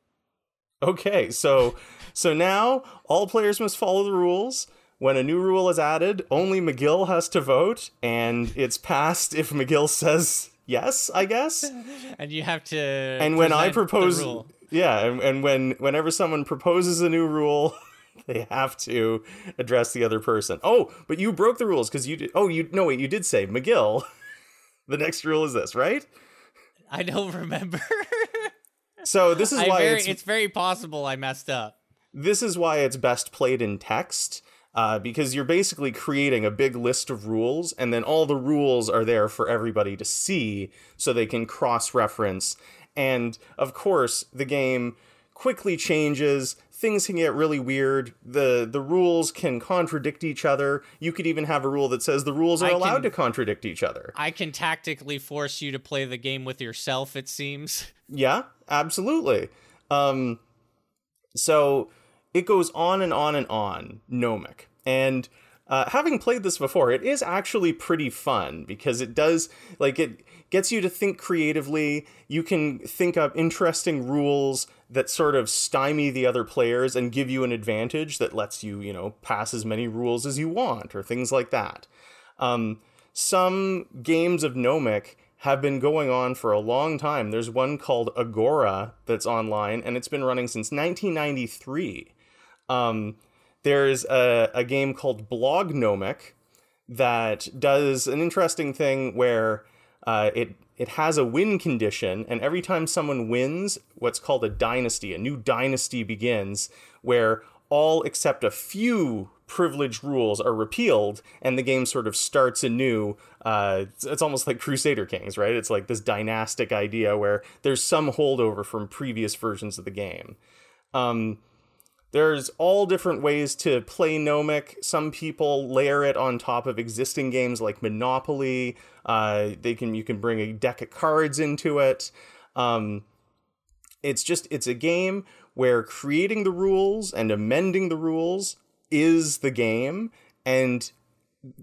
Okay, so so now all players must follow the rules. When a new rule is added, only Magill has to vote, and it's passed if Magill says yes, I guess. and you have to. And when I propose, yeah, and, and when whenever someone proposes a new rule, they have to address the other person. Oh, but you broke the rules because you did. Oh, you no wait, you did say Magill. the next rule is this, right? I don't remember. so this is why very, it's, it's very possible I messed up. This is why it's best played in text. Uh, because you're basically creating a big list of rules, and then all the rules are there for everybody to see so they can cross reference. And of course, the game quickly changes things can get really weird. The the rules can contradict each other. You could even have a rule that says the rules are allowed to contradict each other. I can tactically force you to play the game with yourself, it seems. Yeah, absolutely. Um so it goes on and on and on, nomic. And uh, having played this before, it is actually pretty fun because it does like it gets you to think creatively. You can think up interesting rules that sort of stymie the other players and give you an advantage that lets you, you know, pass as many rules as you want or things like that. Um, some games of Nomic have been going on for a long time. There's one called Agora that's online, and it's been running since 1993. Um, there's a, a game called Blog Nomic that does an interesting thing where uh, it it has a win condition, and every time someone wins, what's called a dynasty, a new dynasty begins, where all except a few privileged rules are repealed and the game sort of starts anew. Uh, it's, it's, almost like Crusader Kings, right? It's like this dynastic idea where there's some holdover from previous versions of the game. Um, there's all different ways to play Nomic. Some people layer it on top of existing games like Monopoly. Uh, they can you can bring a deck of cards into it. Um, it's just it's a game where creating the rules and amending the rules is the game, and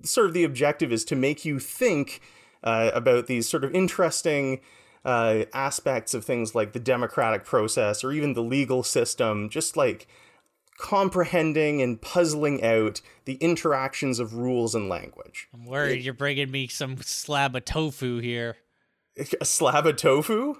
sort of the objective is to make you think uh, about these sort of interesting uh, aspects of things like the democratic process or even the legal system, just like comprehending and puzzling out the interactions of rules and language. I'm worried it, you're bringing me some slab of tofu here. A slab of tofu?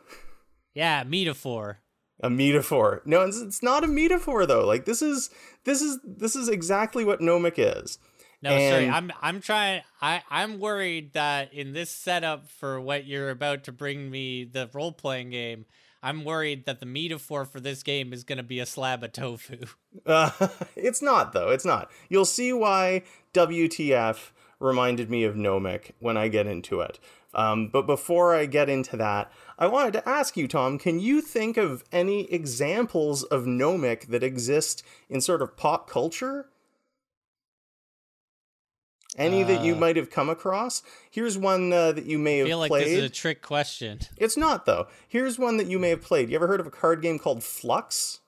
Yeah, metaphor a metaphor. No, it's, it's not a metaphor though. Like this is this is this is exactly what Nomic is. No, and... sorry. I'm I'm trying I I'm worried that in this setup for what you're about to bring me the role playing game, I'm worried that the metaphor for this game is going to be a slab of tofu. Uh, it's not though. It's not. You'll see why WTF reminded me of Nomic when I get into it. Um, but before I get into that, I wanted to ask you, Tom, can you think of any examples of nomic that exist in sort of pop culture? Any uh, that you uh. might have come across? Here's one uh, that you may have I feel played. like this is a trick question. It's not though. Here's one that you may have played. You ever heard of a card game called Fluxx?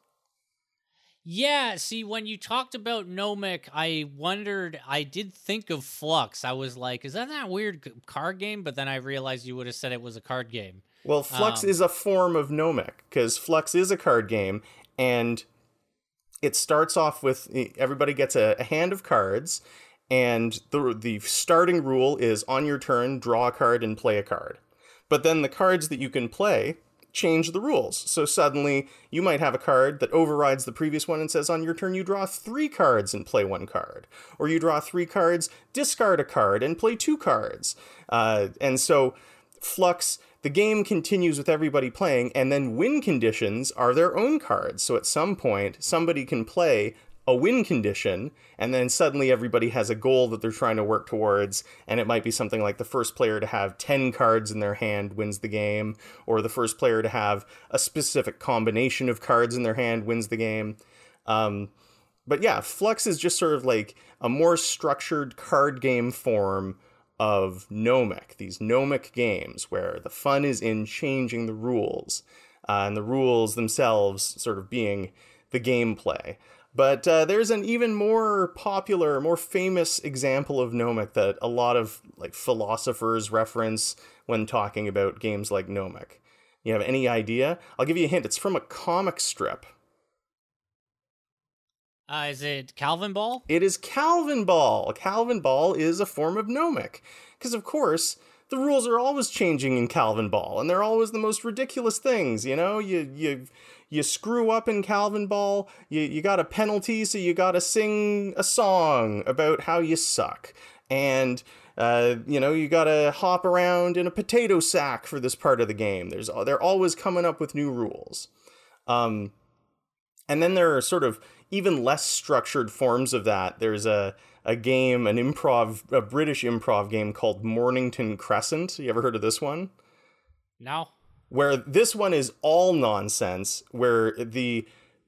Yeah, see, when you talked about Nomic, I wondered, I did think of Fluxx. I was like, is that that weird card game? But then I realized you would have said it was a card game. Well, Fluxx um, is a form of Nomic, because Fluxx is a card game, and it starts off with everybody gets a, a hand of cards, and the, the starting rule is on your turn, draw a card and play a card. But then the cards that you can play change the rules. So suddenly you might have a card that overrides the previous one and says on your turn you draw three cards and play one card. Or you draw three cards, discard a card, and play two cards. Uh, and so Fluxx the game continues with everybody playing, and then win conditions are their own cards. So at some point, somebody can play a win condition, and then suddenly everybody has a goal that they're trying to work towards, and it might be something like the first player to have 10 cards in their hand wins the game, or the first player to have a specific combination of cards in their hand wins the game. Um, but yeah, Fluxx is just sort of like a more structured card game form of Nomic, these Nomic games where the fun is in changing the rules, uh, and the rules themselves sort of being the gameplay. But uh, there's an even more popular, more famous example of Nomic that a lot of like philosophers reference when talking about games like Nomic. You have any idea? I'll give you a hint. It's from a comic strip. Uh, is it Calvinball? It is Calvinball. Calvin Ball is a form of Nomic. Because, of course, the rules are always changing in Calvinball, and they're always the most ridiculous things, you know? You, you you screw up in Calvinball, you, you got a penalty, so you got to sing a song about how you suck. And uh, you know, you got to hop around in a potato sack for this part of the game. There's they're always coming up with new rules. Um, and then there are sort of even less structured forms of that. There's a a game, an improv, a British improv game called Mornington Crescent. You ever heard of this one? No where this one is all nonsense, where the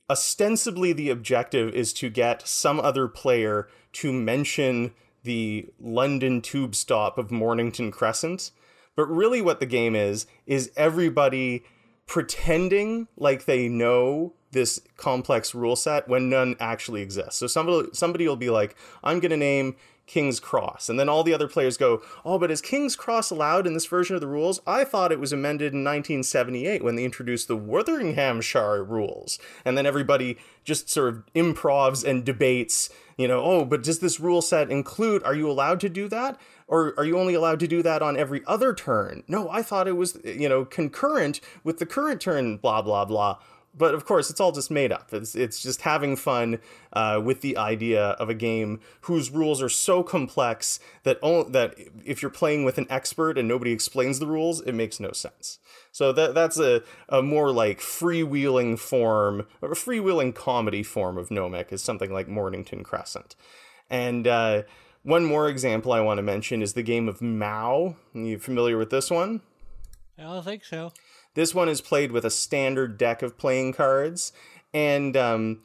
ostensibly the objective is to get some other player to mention the London tube stop of Mornington Crescent. But really, what the game is, is everybody pretending like they know this complex rule set when none actually exists. So somebody somebody will be like, I'm gonna name King's Cross. And then all the other players go, Oh, but is King's Cross allowed in this version of the rules? I thought it was amended in 1978 when they introduced the Worthinghamshire rules. And then everybody just sort of improvs and debates, you know, oh, but does this rule set include, are you allowed to do that? Or are you only allowed to do that on every other turn? No, I thought it was, you know, concurrent with the current turn, blah, blah, blah but of course, it's all just made up. It's it's just having fun uh, with the idea of a game whose rules are so complex that only, that if you're playing with an expert and nobody explains the rules, it makes no sense. So that that's a, a more like freewheeling form, or a freewheeling comedy form of Nomic is something like Mornington Crescent. And uh, one more example I want to mention is the game of Mao. Are you familiar with this one? I don't think so. This one is played with a standard deck of playing cards, and um,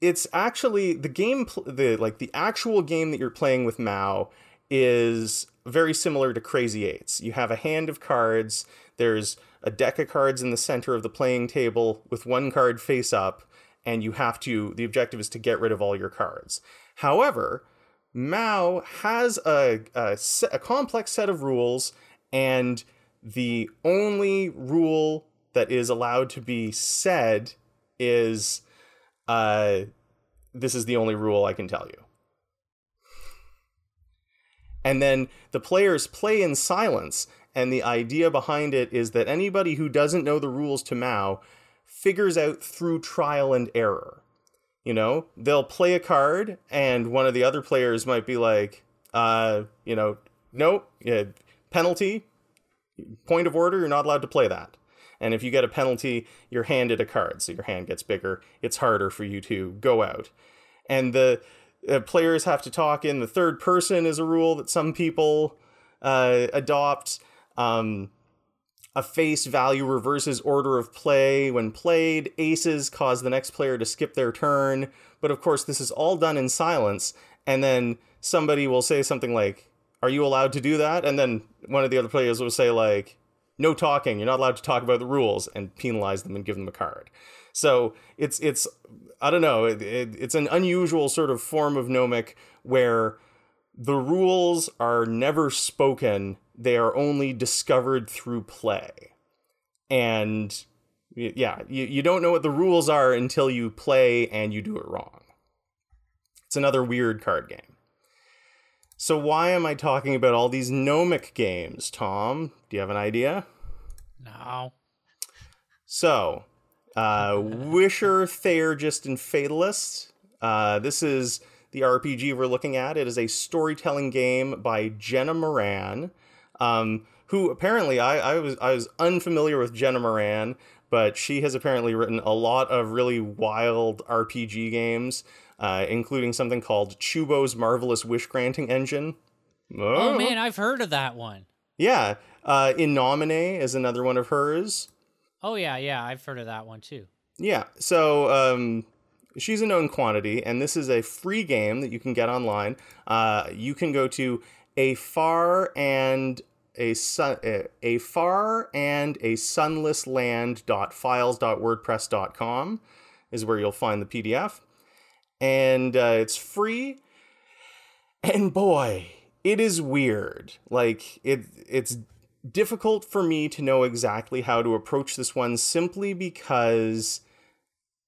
it's actually the game. The like the actual game that you're playing with Mao is very similar to Crazy Eights. You have a hand of cards. There's a deck of cards in the center of the playing table with one card face up, and you have to. The objective is to get rid of all your cards. However, Mao has a, a, a complex set of rules and the only rule that is allowed to be said is uh, this is the only rule I can tell you. And then the players play in silence, and the idea behind it is that anybody who doesn't know the rules to Mao figures out through trial and error. You know, they'll play a card, and one of the other players might be like, uh, you know, nope, yeah, penalty, point of order, you're not allowed to play that. And if you get a penalty, you're handed a card, so your hand gets bigger. It's harder for you to go out. And the uh, players have to talk in the third person is a rule that some people uh, adopt. Um, a face value reverses order of play when played. Aces cause the next player to skip their turn. But of course, this is all done in silence. And then somebody will say something like, are you allowed to do that? And then one of the other players will say like, no talking. You're not allowed to talk about the rules, and penalize them and give them a card. So it's it's I don't know. It, it, it's an unusual sort of form of nomic where the rules are never spoken; they are only discovered through play. And yeah, you, you don't know what the rules are until you play and you do it wrong. It's another weird card game. So why am I talking about all these nomic games, Tom? Do you have an idea? No. So, uh, Wisher, Theurgist, and Fatalist. Uh, this is the RPG we're looking at. It is a storytelling game by Jenna Moran, um, who apparently I, I was I was unfamiliar with Jenna Moran, but she has apparently written a lot of really wild RPG games uh, including something called Chuubo's Marvelous Wish Granting Engine. Oh. oh, man, I've heard of that one. Yeah. Uh, In Nomine is another one of hers. Oh, yeah, yeah, I've heard of that one too. Yeah. So um, she's a known quantity, and this is a free game that you can get online. Uh, you can go to a far and a sun, a far and a sunless land dot files dot wordpress dot com is where you'll find the PDF and uh, it's free. And boy, it is weird. Like it, it's difficult for me to know exactly how to approach this one simply because,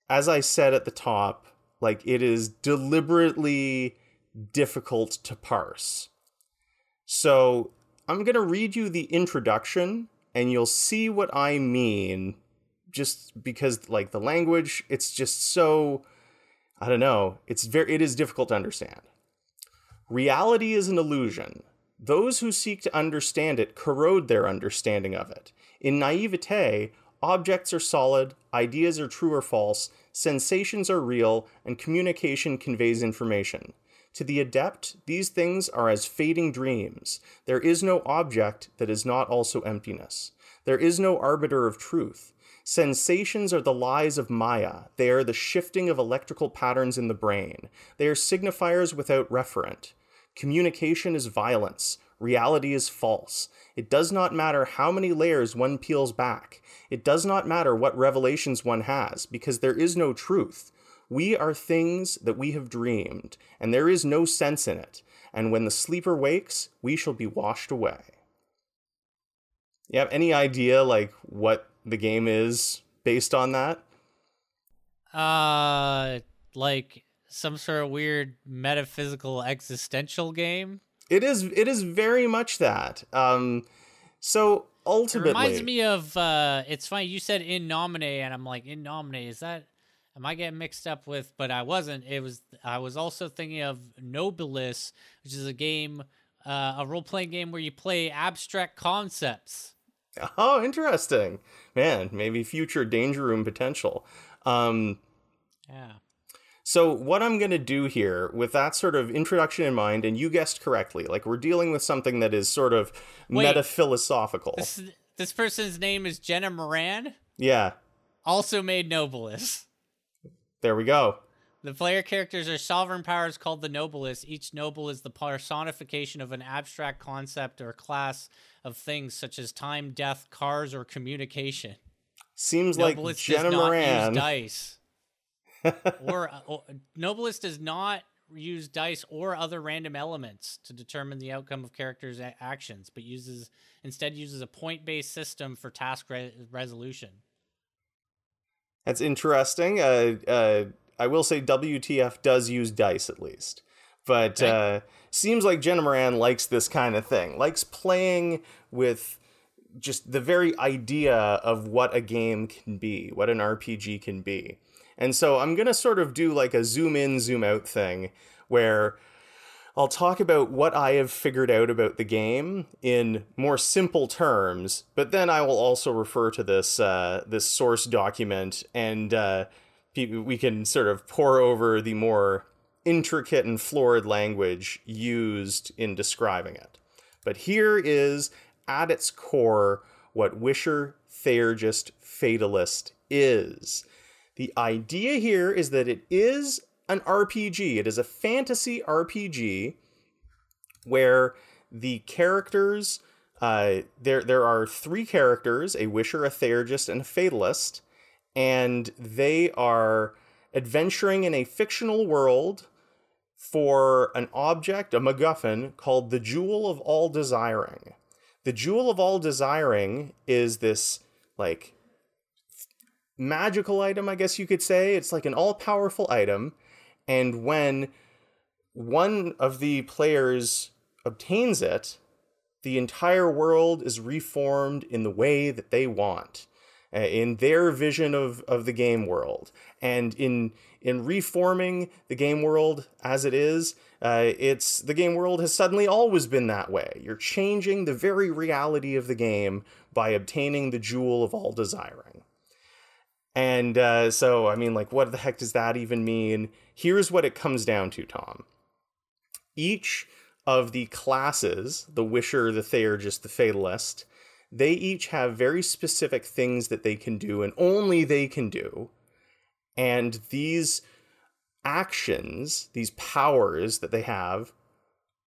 as I said at the top, like it is deliberately difficult to parse. So I'm going to read you the introduction and you'll see what I mean just because like the language it's just so I don't know. It's very it is difficult to understand. Reality is an illusion. Those who seek to understand it corrode their understanding of it. In naivete, objects are solid, ideas are true or false, sensations are real, and communication conveys information. To the adept, these things are as fading dreams. There is no object that is not also emptiness. There is no arbiter of truth. Sensations are the lies of Maya. They are the shifting of electrical patterns in the brain. They are signifiers without referent. Communication is violence. Reality is false. It does not matter how many layers one peels back. It does not matter what revelations one has, because there is no truth. We are things that we have dreamed, and there is no sense in it. and when the sleeper wakes, we shall be washed away. You have any idea like what the game is based on that? Uh, like some sort of weird metaphysical existential game. It is. It is very much that. Um, so ultimately, it reminds me of. Uh, it's funny you said in nomine, and I'm like in nomine. Is that? Am I getting mixed up with? But I wasn't. It was. I was also thinking of Nobilis, which is a game, uh, a role playing game where you play abstract concepts. Oh, interesting, man. Maybe future danger room potential. Um, yeah. So, what I'm going to do here with that sort of introduction in mind, and you guessed correctly, like we're dealing with something that is sort of Wait, metaphilosophical. This, this person's name is Jenna Moran. Yeah. Also made Nobilis. There we go. The player characters are sovereign powers called the Nobilis. Each noble is the personification of an abstract concept or class of things such as time, death, cars, or communication. Seems Nobilis like Jenna does not Moran. use dice. or, or Nobilis does not use dice or other random elements to determine the outcome of characters' actions, but uses instead uses a point-based system for task re- resolution. That's interesting. Uh, uh, I will say WTF does use dice at least. But Okay. uh, seems like Jenna Moran likes this kind of thing, likes playing with just the very idea of what a game can be, what an RPG can be. And so I'm going to sort of do like a zoom in, zoom out thing where I'll talk about what I have figured out about the game in more simple terms, but then I will also refer to this uh, this source document, and uh, we can sort of pore over the more intricate and florid language used in describing it. But here is, at its core, what Wisher Theurgist Fatalist is. The idea here is that it is an RPG. It is a fantasy RPG where the characters uh, there there are three characters: a wisher, a theurgist, and a fatalist, and they are adventuring in a fictional world for an object, a MacGuffin, called the Jewel of All Desiring. The Jewel of All Desiring is this like magical item, I guess you could say. It's like an all powerful item. And when one of the players obtains it, the entire world is reformed in the way that they want, in their vision of, of the game world. And in in reforming the game world as it is, uh, it's the game world has suddenly always been that way. You're changing the very reality of the game by obtaining the jewel of all desiring. And uh, so, I mean, like, what the heck does that even mean? Here's what it comes down to, Tom. Each of the classes, the Wisher, the Theurgist, the Fatalist, they each have very specific things that they can do and only they can do. And these actions, these powers that they have,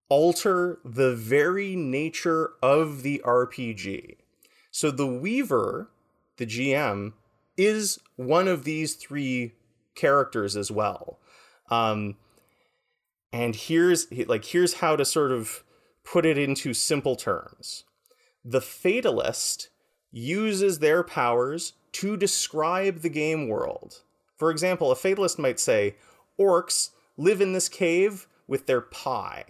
alter the very nature of the RPG. So the Weaver, the GM, is one of these three characters as well. Um, and here's like here's how to sort of put it into simple terms. The fatalist uses their powers to describe the game world. For example, a fatalist might say, orcs live in this cave with their pie.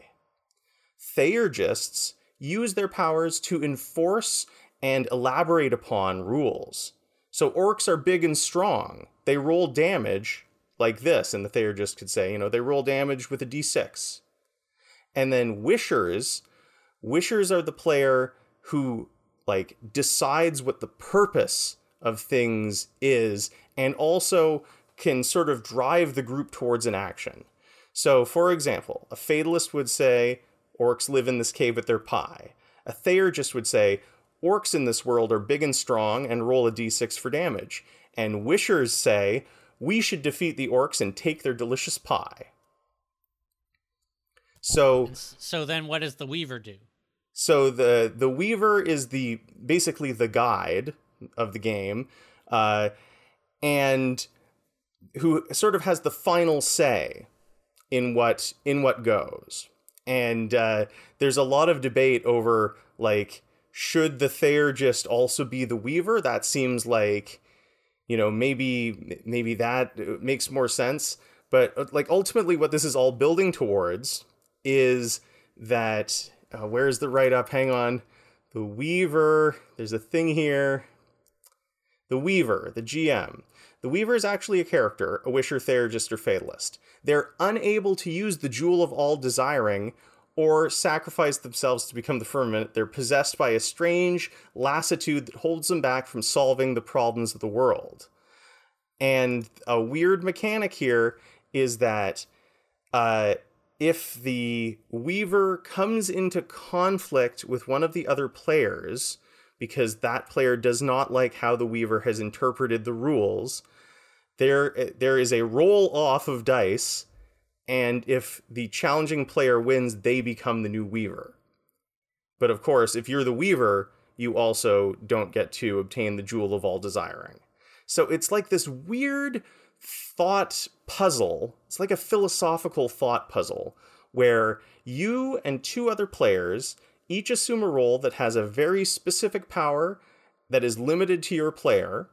Theurgists use their powers to enforce and elaborate upon rules. So orcs are big and strong. They roll damage like this, and the Theurgist could say, you know, they roll damage with a d6. And then wishers, wishers are the player who like decides what the purpose of things is and also can sort of drive the group towards an action. So, for example, a fatalist would say, orcs live in this cave with their pie. A theurgist would say, orcs in this world are big and strong and roll a d6 for damage. And wishers say, we should defeat the orcs and take their delicious pie. So, So then, what does the Weaver do? So the the Weaver is the basically the guide of the game, uh, and who sort of has the final say in what in what goes. and uh, there's a lot of debate over like should the Theurgist also be the Weaver? That seems like you know maybe maybe that makes more sense. But like ultimately, what this is all building towards is that uh, where's the write up? Hang on, the Weaver. There's a thing here. The Weaver, the GM. The Weaver is actually a character, a Wisher, Theurgist, or Fatalist. They're unable to use the Jewel of All Desiring or sacrifice themselves to become the firmament. They're possessed by a strange lassitude that holds them back from solving the problems of the world. And a weird mechanic here is that uh, if the Weaver comes into conflict with one of the other players, because that player does not like how the Weaver has interpreted the rules, there there is a roll off of dice and if the challenging player wins, they become the new Weaver. But of course, if you're the Weaver, you also don't get to obtain the Jewel of All Desiring. So it's like this weird thought puzzle. It's like a philosophical thought puzzle where you and two other players each assume a role that has a very specific power that is limited to your player.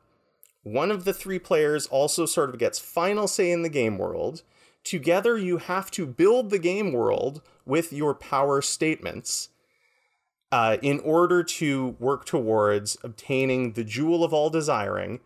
One of the three players also sort of gets final say in the game world, Together, you have to build the game world with your power statements uh, in order to work towards obtaining the Jewel of All Desiring,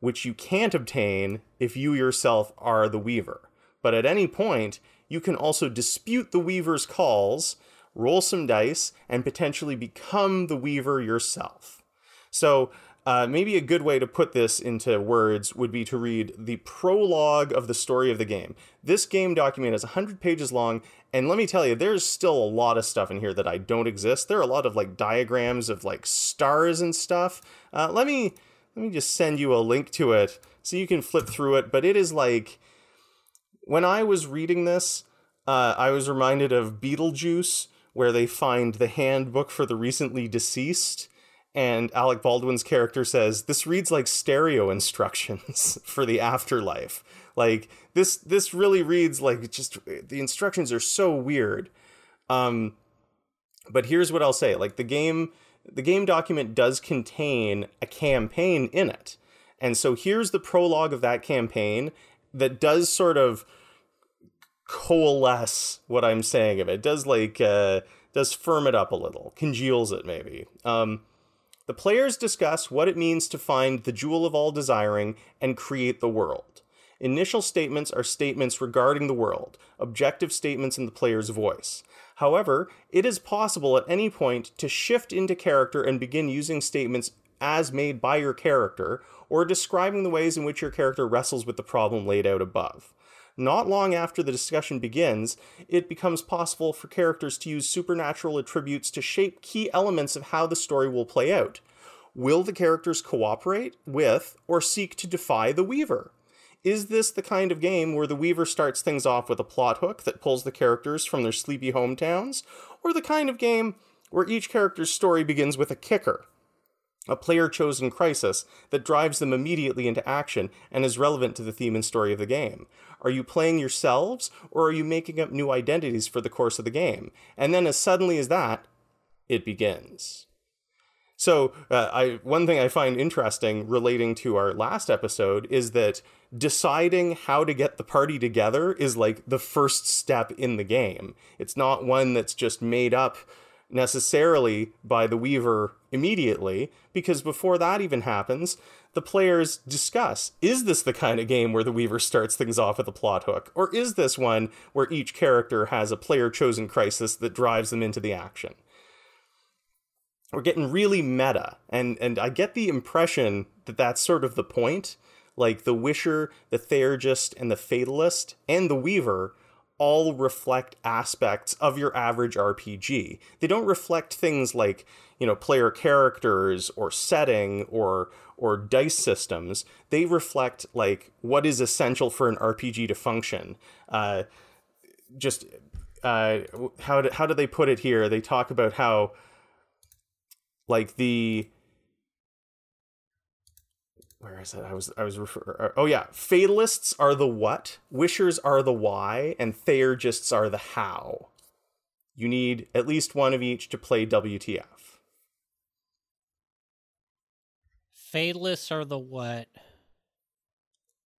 which you can't obtain if you yourself are the Weaver. But at any point, you can also dispute the Weaver's calls, roll some dice, and potentially become the Weaver yourself. So, uh, maybe a good way to put this into words would be to read the prologue of the story of the game. This game document is 100 pages long, and let me tell you, there's still a lot of stuff in here that I don't exist. There are a lot of like diagrams of like stars and stuff. Uh, let me let me just send you a link to it so you can flip through it. But it is like when I was reading this, uh, I was reminded of Beetlejuice, where they find the handbook for the recently deceased and Alec Baldwin's character says this reads like stereo instructions for the afterlife. Like this this really reads like just the instructions are so weird. Um but here's what I'll say, like the game the game document does contain a campaign in it. And so here's the prologue of that campaign that does sort of coalesce what I'm saying of it. it does like uh does firm it up a little, congeals it maybe. Um the players discuss what it means to find the jewel of all desiring and create the world. Initial statements are statements regarding the world, objective statements in the player's voice. However, it is possible at any point to shift into character and begin using statements as made by your character, or describing the ways in which your character wrestles with the problem laid out above. Not long after the discussion begins, it becomes possible for characters to use supernatural attributes to shape key elements of how the story will play out. Will the characters cooperate with or seek to defy the Weaver? Is this the kind of game where the Weaver starts things off with a plot hook that pulls the characters from their sleepy hometowns? Or the kind of game where each character's story begins with a kicker? a player chosen crisis that drives them immediately into action and is relevant to the theme and story of the game. Are you playing yourselves, or are you making up new identities for the course of the game? And then, as suddenly as that, it begins. So, uh, I one thing I find interesting relating to our last episode is that deciding how to get the party together is like the first step in the game. It's not one that's just made up necessarily by the Weaver immediately, because before that even happens, the players discuss is this the kind of game where the Weaver starts things off with a plot hook? Or is this one where each character has a player chosen crisis that drives them into the action? We're getting really meta, and, and I get the impression that that's sort of the point. Like the Wisher, the Theurgist, and the Fatalist, and the Weaver all reflect aspects of your average RPG. They don't reflect things like, you know, player characters or setting or or dice systems. They reflect like what is essential for an RPG to function. Uh, just uh, how do, how do they put it here? They talk about how like the where is it? I was I was refer- uh, oh yeah, fatalists are the what, wishers are the why, and theurgists are the how. you need at least one of each to play WTF. Fatalists are the what?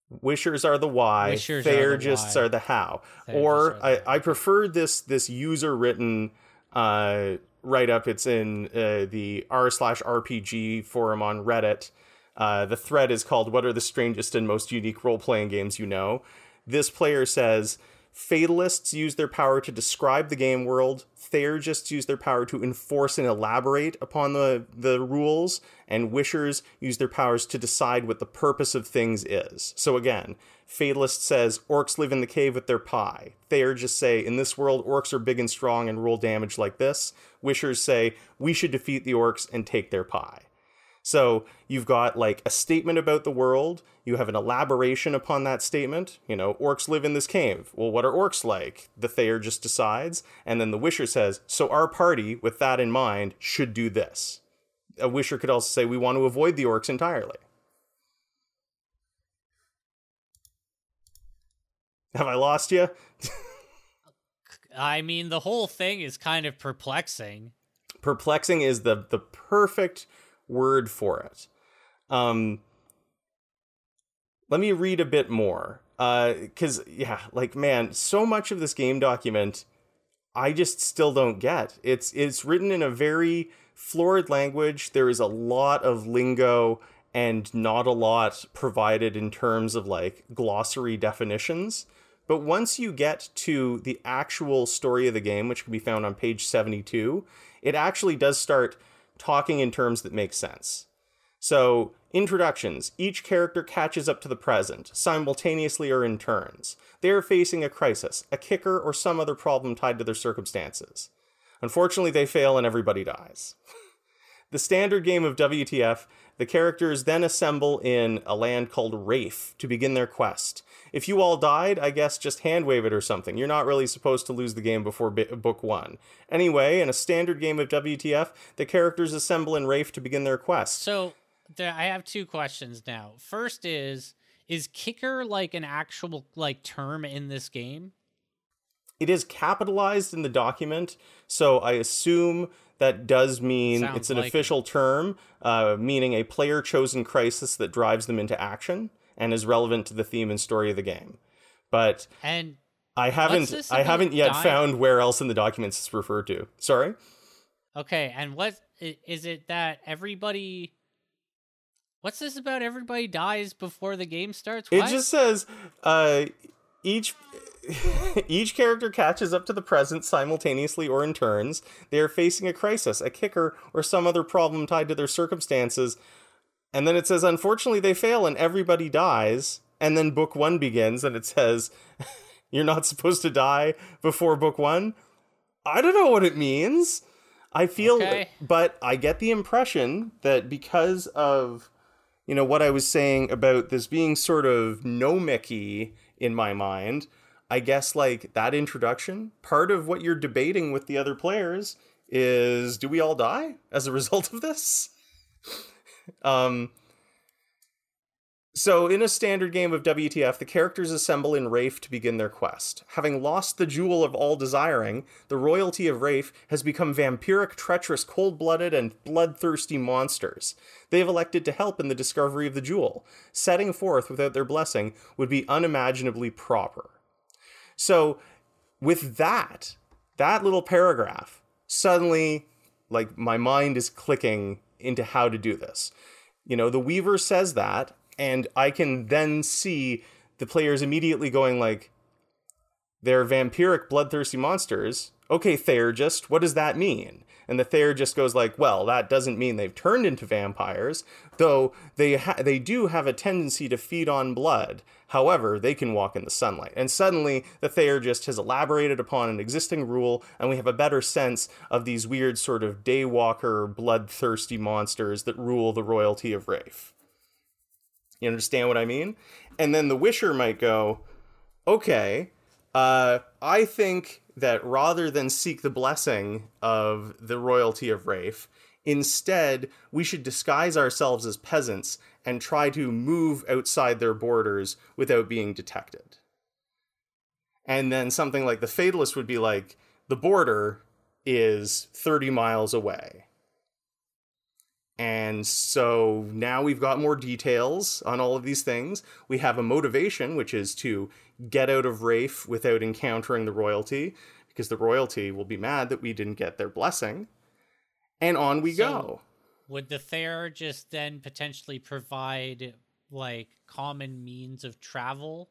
Wishers are the why. Wishers are the Theurgists why. are the how. Theurgists or the I. I prefer this this user written uh, write up. It's in uh, the r slash RPG forum on Reddit. Uh, the thread is called "What are the strangest and most unique role playing games you know?" This player says. Fatalists use their power to describe the game world. Theurgists use their power to enforce and elaborate upon the, the rules. And Wishers use their powers to decide what the purpose of things is. So again, Fatalist says orcs live in the cave with their pie. Theurgists say in this world orcs are big and strong and roll damage like this. Wishers say we should defeat the orcs and take their pie. So you've got like a statement about the world. You have an elaboration upon that statement. You know, orcs live in this cave. Well, what are orcs like? The Theurgist decides. And then the Wisher says, so our party, with that in mind, should do this. A Wisher could also say, we want to avoid the orcs entirely. Have I lost you? I mean, the whole thing is kind of perplexing. perplexing is the the perfect word for it. Um, let me read a bit more, because yeah, like man, so much of this game document, I just still don't get. It's it's written in a very florid language. There is a lot of lingo and not a lot provided in terms of like glossary definitions. But once you get to the actual story of the game, which can be found on page 72, it actually does start talking in terms that make sense. So, introductions. Each character catches up to the present, simultaneously or in turns. They are facing a crisis, a kicker, or some other problem tied to their circumstances. Unfortunately, they fail and everybody dies. The standard game of WTF, the characters then assemble in a land called Wraith to begin their quest. If you all died, I guess just hand wave it or something. You're not really supposed to lose the game before bi- book one. Anyway, in a standard game of WTF, the characters assemble in Wraith to begin their quest. So I have two questions now. First is is kicker like an actual like term in this game? It is capitalized in the document, so I assume that does mean Sounds it's an like it. official term, uh, meaning a player chosen crisis that drives them into action and is relevant to the theme and story of the game. But And I haven't I haven't yet dying? found where else in the documents it's referred to. Sorry? okay, and what is it that everybody What's this about everybody dies before the game starts? It just says uh, each each character catches up to the present simultaneously or in turns. They are facing a crisis, a kicker, or some other problem tied to their circumstances. And then it says, unfortunately, they fail and everybody dies. And then book one begins and it says, you're not supposed to die before book one. I don't know what it means. I feel, Okay. but I get the impression that because of you know what I was saying about this being sort of Nomic-y in my mind, I guess like that introduction, part of what you're debating with the other players is do we all die as a result of this? um so, in a standard game of WTF, the characters assemble in Rafe to begin their quest. Having lost the jewel of all desiring, the royalty of Rafe has become vampiric, treacherous, cold blooded, and bloodthirsty monsters. They have elected to help in the discovery of the jewel. Setting forth without their blessing would be unimaginably proper. So, with that, that little paragraph, suddenly, like, my mind is clicking into how to do this. You know, the Weaver says that, and I can then see the players immediately going, like, they're vampiric, bloodthirsty monsters. Okay, Theurgist, what does that mean? And the Theurgist goes like, well, that doesn't mean they've turned into vampires, though they ha- they do have a tendency to feed on blood. However, they can walk in the sunlight. And suddenly, the Theurgist has elaborated upon an existing rule, and we have a better sense of these weird sort of daywalker, bloodthirsty monsters that rule the royalty of Wraith. You understand what I mean? And then the Wisher might go, okay, uh, I think that rather than seek the blessing of the royalty of Rafe, instead we should disguise ourselves as peasants and try to move outside their borders without being detected. And then something like the Fatalist would be like, the border, is 30 miles away. And so now we've got more details on all of these things. We have a motivation, which is to get out of Rafe without encountering the royalty, because the royalty will be mad that we didn't get their blessing. And on we So- go. Would the Theurgist then potentially provide like common means of travel?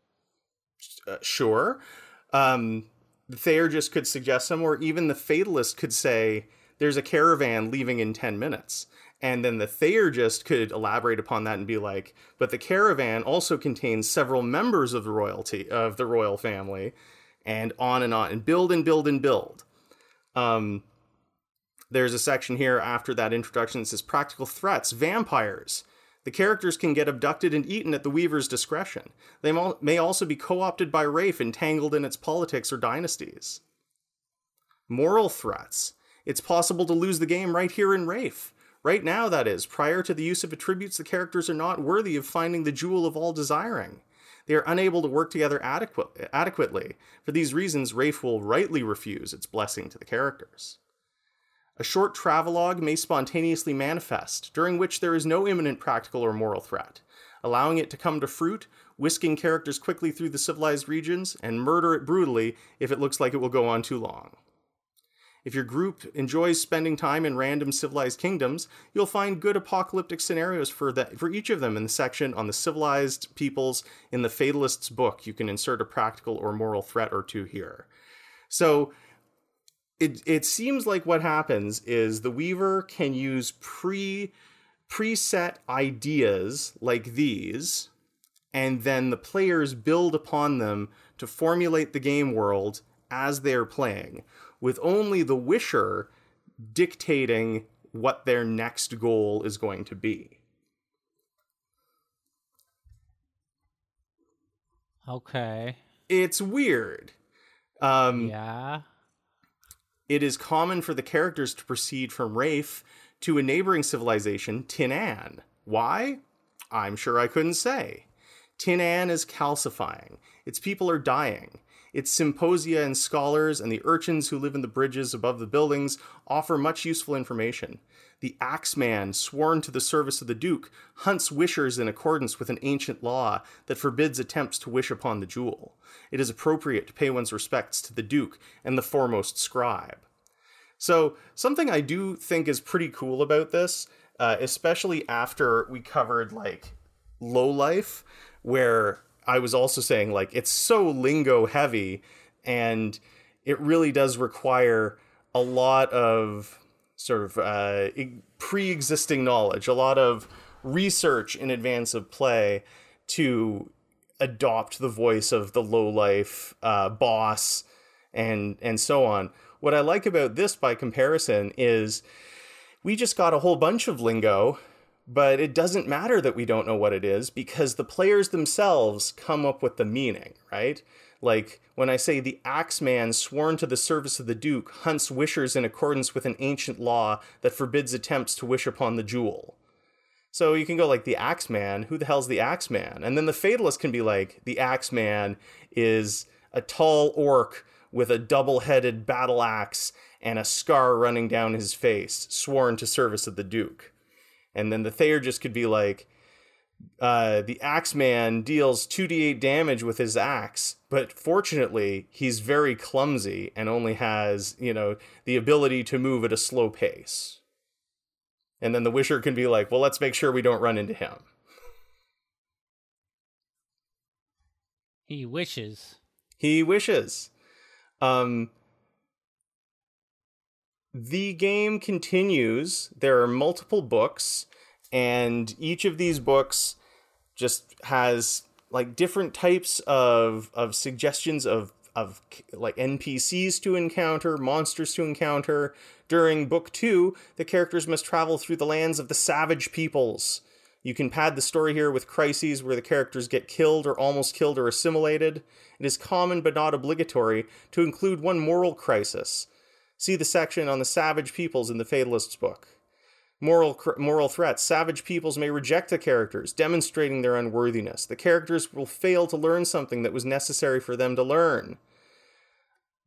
Uh, sure. Um, the Theurgist could suggest some, or even the Fatalist could say, there's a caravan leaving in 10 minutes. And then the Theurgist could elaborate upon that and be like, but the caravan also contains several members of the royalty, of the royal family, and on and on, and build and build and build. Um, there's a section here after that introduction that says practical threats, vampires. The characters can get abducted and eaten at the Weaver's discretion. They may also be co opted by Rafe, entangled in its politics or dynasties. Moral threats. It's possible to lose the game right here in Rafe. Right now, that is, prior to the use of attributes, the characters are not worthy of finding the jewel of all desiring. They are unable to work together adequate- adequately. For these reasons, Rafe will rightly refuse its blessing to the characters. A short travelogue may spontaneously manifest, during which there is no imminent practical or moral threat, allowing it to come to fruit, whisking characters quickly through the civilized regions, and murder it brutally if it looks like it will go on too long. If your group enjoys spending time in random civilized kingdoms, you'll find good apocalyptic scenarios for that for each of them in the section on the civilized peoples in the Fatalist's book. You can insert a practical or moral threat or two here. So it it seems like what happens is the weaver can use pre preset ideas like these and then the players build upon them to formulate the game world as they're playing with only the wisher dictating what their next goal is going to be Okay. it's weird um Yeah. it is common for the characters to proceed from Rafe to a neighboring civilization, Tinan. Why? I'm sure I couldn't say. Tinan is calcifying. Its people are dying. Its symposia and scholars and the urchins who live in the bridges above the buildings offer much useful information. The Axeman, sworn to the service of the Duke, hunts wishers in accordance with an ancient law that forbids attempts to wish upon the jewel. It is appropriate to pay one's respects to the Duke and the foremost scribe. So, something I do think is pretty cool about this, uh, especially after we covered like low life, where I was also saying like it's so lingo heavy and it really does require a lot of sort of uh, pre existing knowledge, a lot of research in advance of play to adopt the voice of the low life uh, boss and and so on. What I like about this by comparison is we just got a whole bunch of lingo, but it doesn't matter that we don't know what it is because the players themselves come up with the meaning, right? Like when I say the Axeman sworn to the service of the Duke hunts wishers in accordance with an ancient law that forbids attempts to wish upon the jewel. So you can go like the Axeman, who the hell's the Axeman? And then the Fatalist can be like, the Axeman is a tall orc with a double headed battle axe and a scar running down his face, sworn to service of the Duke. And then the Theurgist could be like, uh, the Axeman deals 2d8 damage with his axe, but fortunately, he's very clumsy and only has, you know, the ability to move at a slow pace. And then the Wisher can be like, well, let's make sure we don't run into him. He wishes. He wishes. Um, the game continues. There are multiple books, and each of these books just has like different types of of suggestions of of like NPCs to encounter, monsters to encounter. During book 2, the characters must travel through the lands of the savage peoples. You can pad the story here with crises where the characters get killed or almost killed or assimilated. It is common but not obligatory to include one moral crisis. See the section on the savage peoples in the Fatalist's book. Moral moral threats. Savage peoples may reject the characters, demonstrating their unworthiness. The characters will fail to learn something that was necessary for them to learn.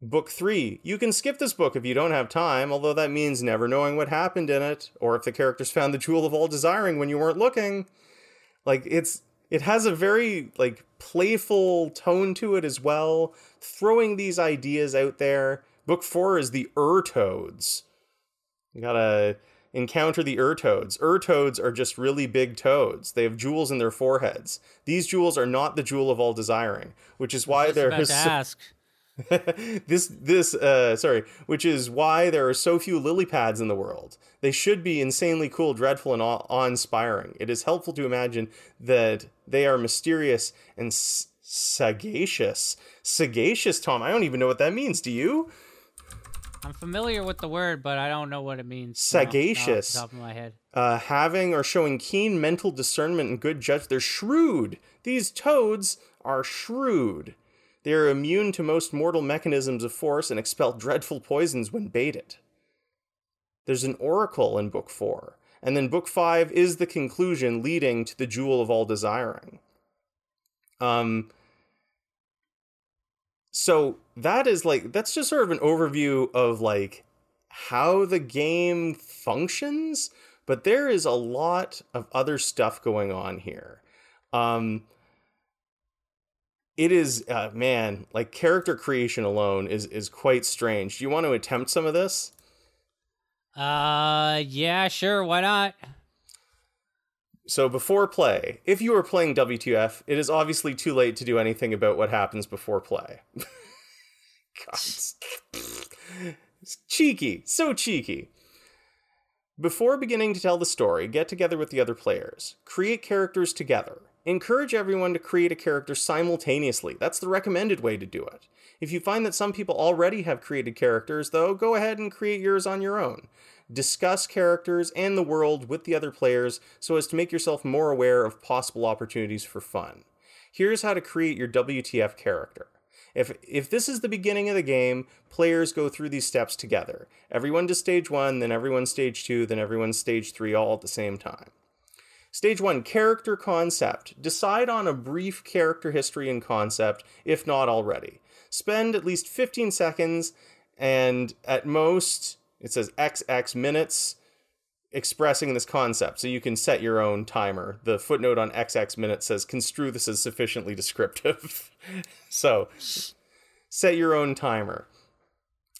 Book 3. You can skip this book if you don't have time, although that means never knowing what happened in it, or if the characters found the jewel of all desiring when you weren't looking. Like, it's. It has a very, like, playful tone to it as well, throwing these ideas out there. Book 4 is the Ur-toads. You gotta encounter the Ur-toads. Ur-toads are just really big toads. They have jewels in their foreheads. These jewels are not the jewel of all desiring, which is why about so- ask. this this uh sorry, which is why there are so few lily pads in the world. They should be insanely cool, dreadful, and awe- awe-inspiring. It is helpful to imagine that they are mysterious and s- sagacious. Sagacious, Tom. I don't even know what that means. Do you? I'm familiar with the word, but I don't know what it means. no, not off the Sagacious. top of my head. uh, having or showing keen mental discernment and good judgment. They're shrewd. These toads are shrewd. They are immune to most mortal mechanisms of force and expel dreadful poisons when baited. There's an oracle in Book 4, and then Book 5 is the conclusion leading to the Jewel of All Desiring. Um, so that is like, that's just sort of an overview of like how the game functions, but there is a lot of other stuff going on here. Um, it is uh, man like character creation alone is is quite strange do you want to attempt some of this Uh, yeah, sure. Why not? So before play if you are playing wtf it is obviously too late to do anything about what happens before play. God, it's- it's cheeky so cheeky. Before beginning to tell the story get together with the other players. Create characters together. Encourage everyone to create a character simultaneously. That's the recommended way to do it. If you find that some people already have created characters though go ahead and create yours on your own discuss characters and the world with the other players so as to make yourself more aware of possible opportunities for fun. Here's how to create your WTF character. If, if this is the beginning of the game, players go through these steps together. Everyone to stage one, then everyone stage two, then everyone stage three, all at the same time. Stage one character concept. Decide on a brief character history and concept, if not already. Spend at least 15 seconds and at most, it says XX minutes expressing this concept. So you can set your own timer. The footnote on XX minutes says construe this as sufficiently descriptive. so set your own timer.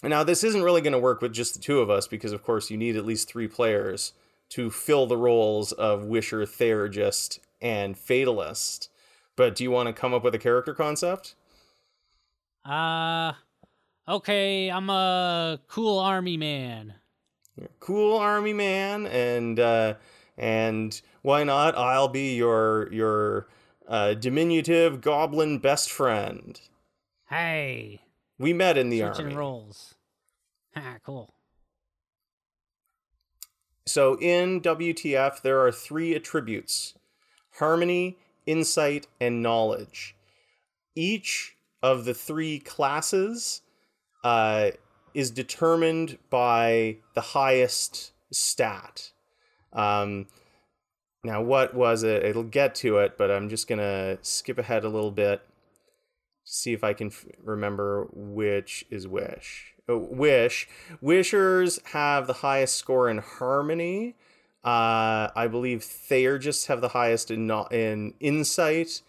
Now, this isn't really going to work with just the two of us because, of course, you need at least three players to fill the roles of Wisher, Theurgist, and Fatalist. But do you want to come up with a character concept? Uh, okay. I'm a cool army man. Cool army man, and uh, and why not? I'll be your your uh, diminutive goblin best friend. Hey, We met in the switching army. roles. Ah, cool. So in WTF, there are three attributes harmony, insight, and knowledge. Each of the three classes uh, is determined by the highest stat. Um, now, what was it? It'll get to it, but I'm just going to skip ahead a little bit see if I can f- remember which is which. Oh, wish. Wishers have the highest score in harmony. Uh, I believe Theurgists have the highest in no- in insight,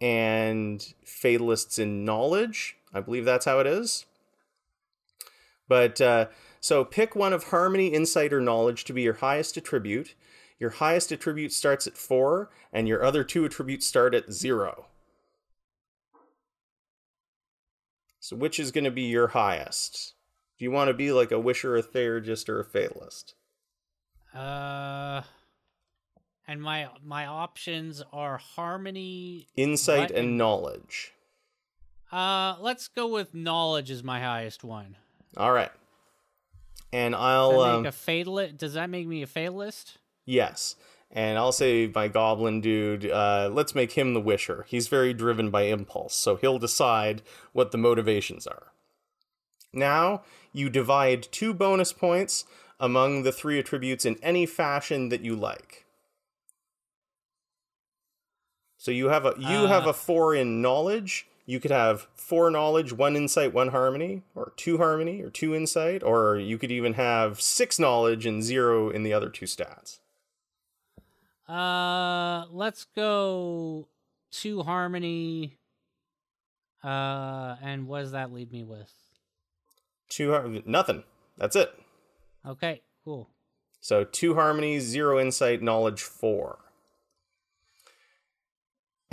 and Fatalists in knowledge. I believe that's how it is. But uh, so pick one of harmony, insight, or knowledge to be your highest attribute. Your highest attribute starts at four, and your other two attributes start at zero. So which is going to be your highest? Do you want to be like a wisher, a theurgist, or a fatalist? Uh, and my my options are harmony. Insight What? and knowledge. Uh, let's go with knowledge as my highest one. All right. And I'll that um, make a fatalist? Does that make me a fatalist? yes, and I'll say my goblin dude. Uh, let's make him the wisher. He's very driven by impulse, so he'll decide what the motivations are. Now you divide two bonus points among the three attributes in any fashion that you like. So you have a you have Uh. a four in knowledge. You could have four knowledge, one insight, one harmony, or two harmony, or two insight, or you could even have six knowledge and zero in the other two stats. Uh, let's go two harmony. Uh, and what does that leave me with? Two har- nothing. That's it. Okay, cool. So two harmonies, zero insight, knowledge four.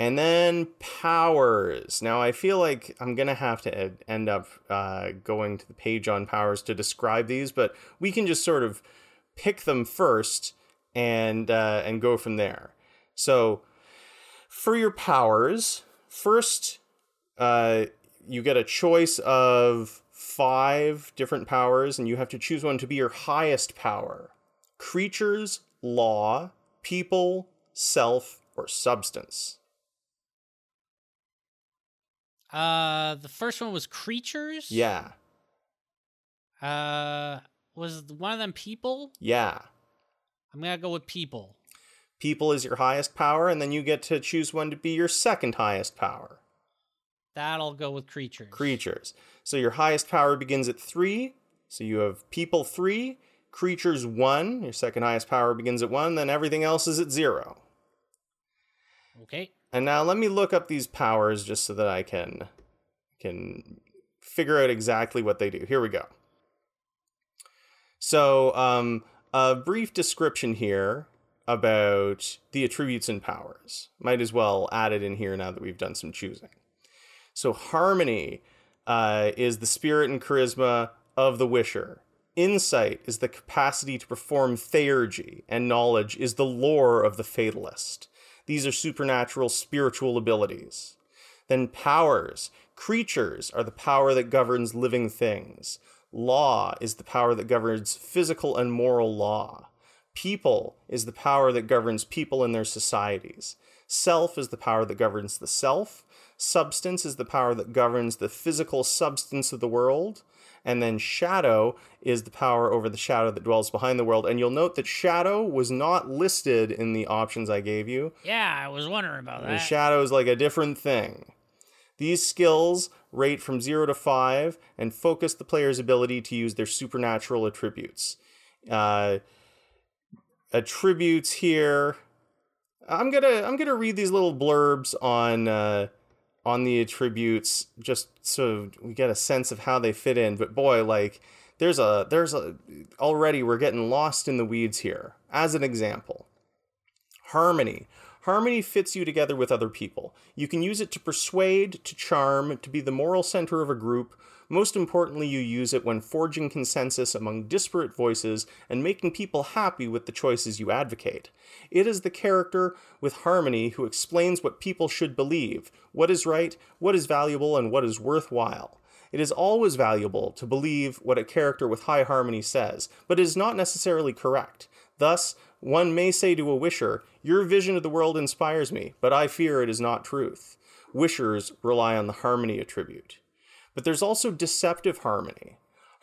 And then powers. Now I feel like I'm gonna have to ed- end up uh, going to the page on powers to describe these, but we can just sort of pick them first and uh, and go from there. So for your powers, first uh, you get a choice of five different powers, and you have to choose one to be your highest power: creatures, law, people, self, or substance. Uh, the first one was creatures. Yeah, Uh, was one of them people? yeah. I'm gonna go with people. People is your highest power, and then you get to choose one to be your second highest power. That'll go with creatures. Creatures. So your highest power begins at three. So you have people three, creatures one. Your second highest power begins at one. Then everything else is at zero. Okay. And now let me look up these powers just so that I can can figure out exactly what they do. Here we go. So, um, a brief description here about the attributes and powers. Might as well add it in here now that we've done some choosing. So, harmony uh, is the spirit and charisma of the wisher. Insight is the capacity to perform theurgy, and knowledge is the lore of the fatalist. These are supernatural spiritual abilities. Then powers. Creatures are the power that governs living things. Law is the power that governs physical and moral law. People is the power that governs people and their societies. Self is the power that governs the self. Substance is the power that governs the physical substance of the world. And then shadow is the power over the shadow that dwells behind the world. And you'll note that shadow was not listed in the options I gave you. Yeah, I was wondering about The that. shadow is like a different thing. These skills rate from 0 to 5 and focus the player's ability to use their supernatural attributes. Uh, attributes here. I'm gonna I'm gonna read these little blurbs on uh, on the attributes just so we get a sense of how they fit in. But boy, like there's a there's a already we're getting lost in the weeds here. As an example, harmony. Harmony fits you together with other people. You can use it to persuade, to charm, to be the moral center of a group. Most importantly, you use it when forging consensus among disparate voices and making people happy with the choices you advocate. It is the character with harmony who explains what people should believe, what is right, what is valuable, and what is worthwhile. It is always valuable to believe what a character with high harmony says, but it is not necessarily correct. Thus, one may say to a wisher, Your vision of the world inspires me, but I fear it is not truth. Wishers rely on the harmony attribute. But there's also deceptive harmony.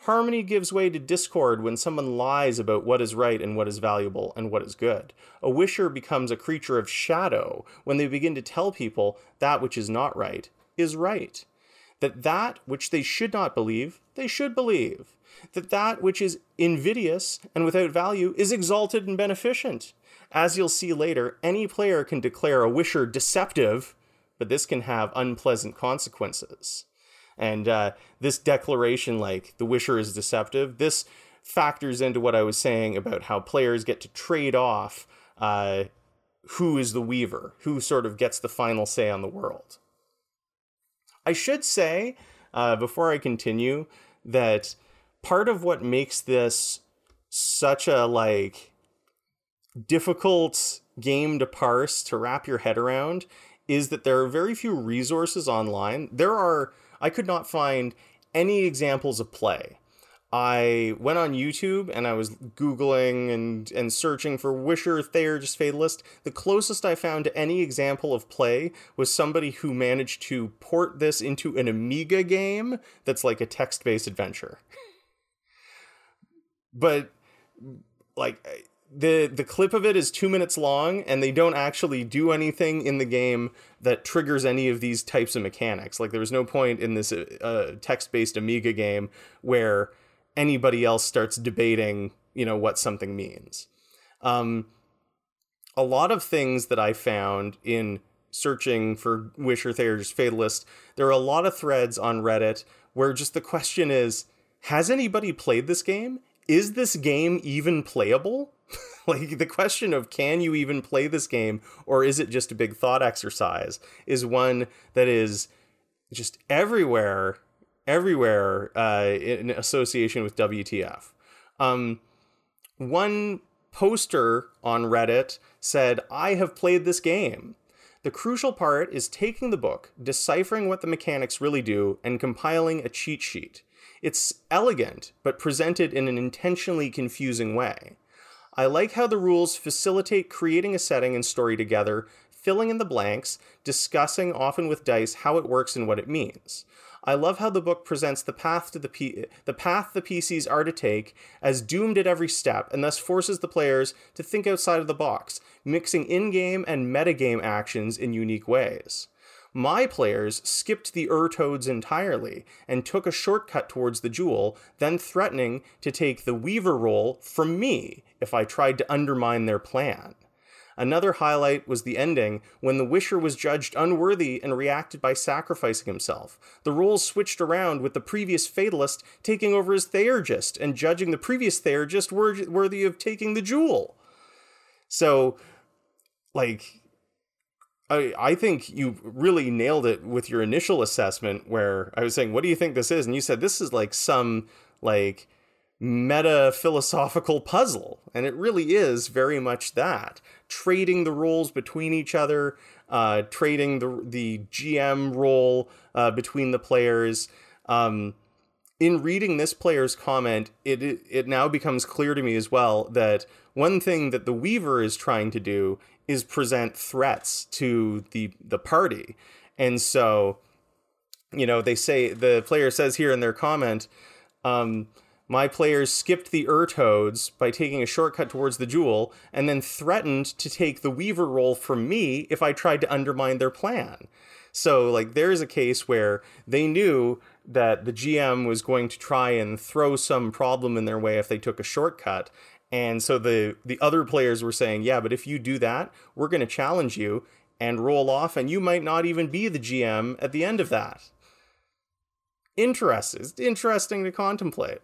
Harmony gives way to discord when someone lies about what is right and what is valuable and what is good. A wisher becomes a creature of shadow when they begin to tell people that which is not right is right. That that which they should not believe, they should believe. That that which is invidious and without value is exalted and beneficent. As you'll see later, any player can declare a wisher deceptive, but this can have unpleasant consequences. And uh, this declaration, like the wisher is deceptive, this factors into what I was saying about how players get to trade off uh, who is the weaver, who sort of gets the final say on the world. I should say, uh, before I continue, that part of what makes this such a like difficult game to parse to wrap your head around is that there are very few resources online. There are I could not find any examples of play. I went on YouTube and I was googling and and searching for Wisher Theurgist Fatalist. The closest I found to any example of play was somebody who managed to port this into an Amiga game that's like a text-based adventure. but like the the clip of it is two minutes long, and they don't actually do anything in the game that triggers any of these types of mechanics. Like there was no point in this uh, text based Amiga game where anybody else starts debating, you know, what something means. Um, a lot of things that I found in searching for Wisher Theurgist Fatalist, there are a lot of threads on Reddit where just the question is, has anybody played this game? Is this game even playable? Like the question of can you even play this game or is it just a big thought exercise is one that is just everywhere everywhere uh, in association with WTF. Um, one poster on Reddit said, I have played this game. The crucial part is taking the book, deciphering what the mechanics really do, and compiling a cheat sheet. It's elegant, but presented in an intentionally confusing way. I like how the rules facilitate creating a setting and story together, filling in the blanks, discussing often with dice how it works and what it means. I love how the book presents the path to the P- the path the PCs are to take as doomed at every step, and thus forces the players to think outside of the box, mixing in-game and metagame actions in unique ways. My players skipped the Ur-Toads entirely and took a shortcut towards the jewel, then threatening to take the Weaver role from me if I tried to undermine their plan. Another highlight was the ending, when the Wisher was judged unworthy and reacted by sacrificing himself. The roles switched around, with the previous Fatalist taking over as Theurgist and judging the previous Theurgist worthy of taking the jewel. So, like, I, I think you really nailed it with your initial assessment where I was saying, what do you think this is? And you said this is like some, like, meta philosophical puzzle. And it really is very much that. Trading the roles between each other, uh, trading the, the GM role uh, between the players. Um, in reading this player's comment, it, it it now becomes clear to me as well that one thing that the Weaver is trying to do is present threats to the the party, and so, you know, they say the player says here in their comment, um, my players skipped the Ur-Toads by taking a shortcut towards the jewel, and then threatened to take the Weaver role from me if I tried to undermine their plan. So, like, there's a case where they knew that the GM was going to try and throw some problem in their way if they took a shortcut. And so the the other players were saying, "Yeah, but if you do that, we're going to challenge you and roll off and you might not even be the GM at the end of that." Interesting. Interesting to contemplate.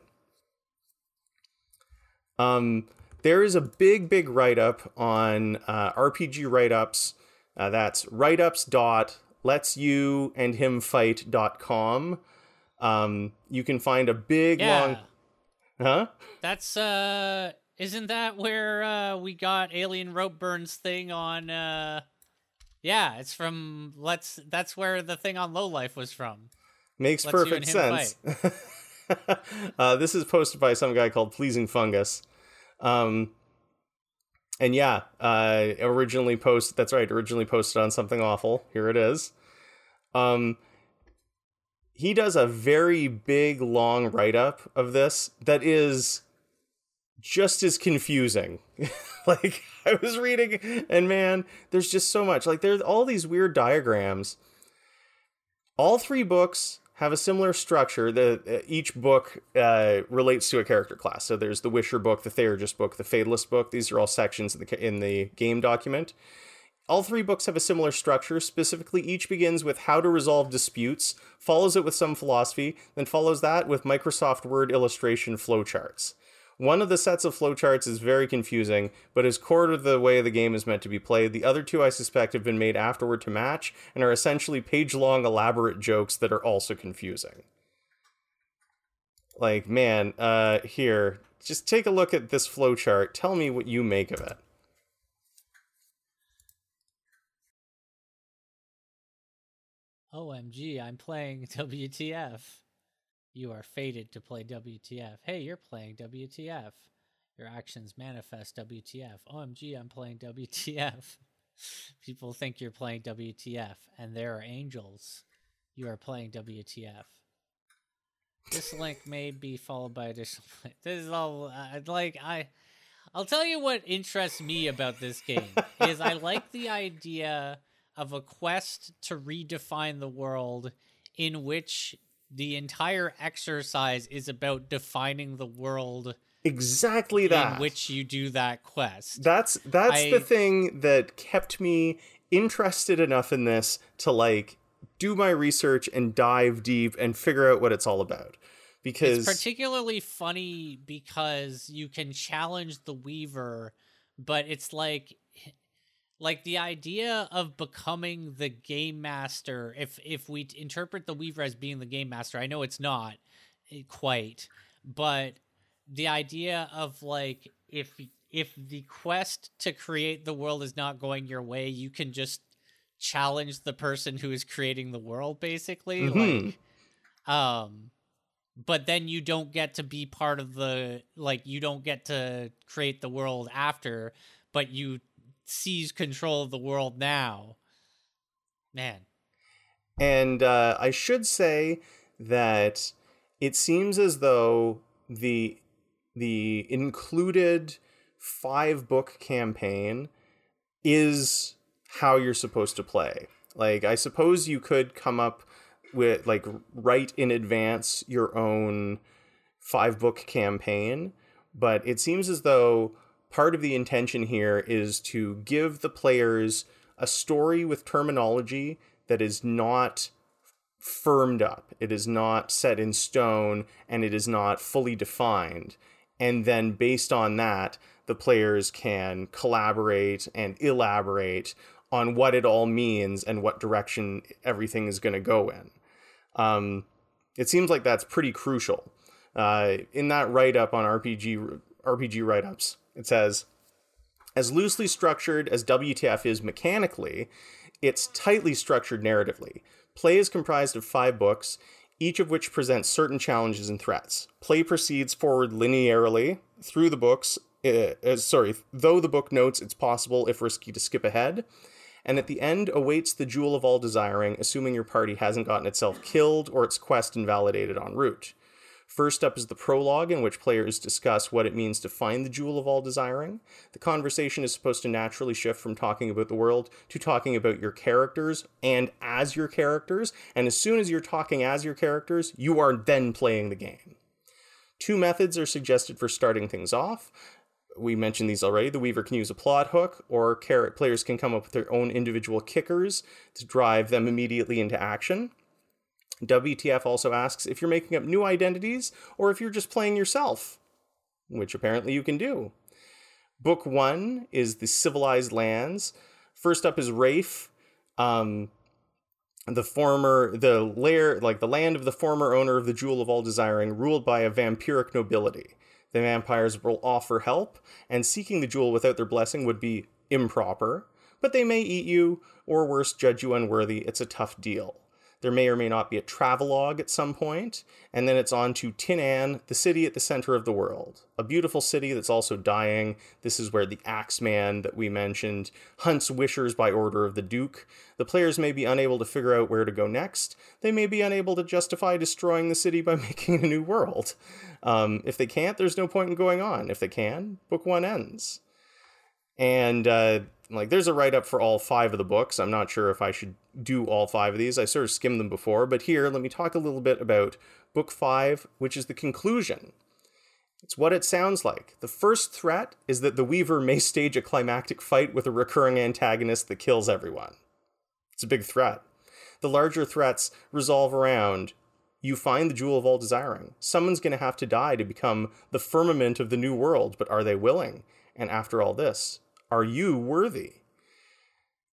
Um, there is a big, big write up on uh, RPG write ups. Uh, that's write ups dot lets you and him fight dot com. Um, you can find a big Yeah. long, huh? That's uh isn't that where uh we got Alien Rope Burns thing on uh Yeah, it's from let's that's where the thing on Low Life was from. Makes Lets perfect sense. uh, this is posted by some guy called Pleasing Fungus. Um, and yeah, uh, originally posted. That's right, originally posted on something awful. Here it is. Um, he does a very big, long write up of this that is just as confusing. like I was reading, and man, there's just so much. Like there's all these weird diagrams. All three books have a similar structure. The uh, each book uh, relates to a character class. So there's the Wisher book, the Theurgist book, the Fatalist book. These are all sections in the in the game document. All three books have a similar structure. Specifically, each begins with how to resolve disputes, follows it with some philosophy, then follows that with Microsoft Word illustration flowcharts. One of the sets of flowcharts is very confusing, but is core to the way the game is meant to be played. The other two, I suspect, have been made afterward to match and are essentially page long, elaborate jokes that are also confusing. Like, man, uh, here, just take a look at this flowchart. Tell me what you make of it. OMG, I'm playing WTF. You are fated to play WTF. Hey, you're playing WTF. Your actions manifest WTF. OMG, I'm playing WTF. People think you're playing WTF, and there are angels. You are playing WTF. This link may be followed by additional. This is all uh, like I. I'll tell you what interests me about this game is I like the idea of a quest to redefine the world in which the entire exercise is about defining the world exactly that in which you do that quest. That's that's I- the thing that kept me interested enough in this to like do my research and dive deep and figure out what it's all about. Because It's particularly funny because you can challenge the Weaver, but it's like like the idea of becoming the game master if if we interpret the Weaver as being the game master, I know it's not eh, quite, but the idea of like if if the quest to create the world is not going your way, you can just challenge the person who is creating the world basically Mhm. like um but then you don't get to be part of the like you don't get to create the world after but you seize control of the world now man And uh, I should say that it seems as though the the included five book campaign is how you're supposed to play. Like I suppose you could come up with like write in advance your own five book campaign, but it seems as though part of the intention here is to give the players a story with terminology that is not firmed up. It is not set in stone and it is not fully defined. And then based on that, the players can collaborate and elaborate on what it all means and what direction everything is going to go in. Um, it seems like that's pretty crucial. Uh, in that write up on RPG RPG write ups, it says, as loosely structured as WTF is mechanically, it's tightly structured narratively. Play is comprised of five books, each of which presents certain challenges and threats. Play proceeds forward linearly through the books. Uh, uh, sorry, though the book notes it's possible, if risky, to skip ahead. And at the end awaits the jewel of all desiring, assuming your party hasn't gotten itself killed or its quest invalidated en route. First up is the prologue, in which players discuss what it means to find the jewel of all desiring. The conversation is supposed to naturally shift from talking about the world to talking about your characters and as your characters. And as soon as you're talking as your characters, you are then playing the game. Two methods are suggested for starting things off. We mentioned these already. The Weaver can use a plot hook, or players can come up with their own individual kickers to drive them immediately into action. WTF also asks if you're making up new identities or if you're just playing yourself, which apparently you can do. Book one is the civilized lands. First up is Rafe, um, the former, the lair, like the land of the former owner of the Jewel of All Desiring, ruled by a vampiric nobility. The vampires will offer help, and seeking the jewel without their blessing would be improper, but they may eat you, or worse, judge you unworthy. It's a tough deal. There may or may not be a travelogue at some point, and then it's on to Tinan, the city at the center of the world. A beautiful city that's also dying. This is where the Axeman that we mentioned hunts wishers by order of the Duke. The players may be unable to figure out where to go next. They may be unable to justify destroying the city by making a new world. Um, if they can't, there's no point in going on. If they can, book one ends. And uh, like, there's a write up for all five of the books. I'm not sure if I should do all five of these. I sort of skimmed them before, but here, let me talk a little bit about book five, which is the conclusion. It's what it sounds like. The first threat is that the Weaver may stage a climactic fight with a recurring antagonist that kills everyone. It's a big threat. The larger threats resolve around you find the jewel of all desiring. Someone's going to have to die to become the firmament of the new world, but are they willing? And after all this, are you worthy?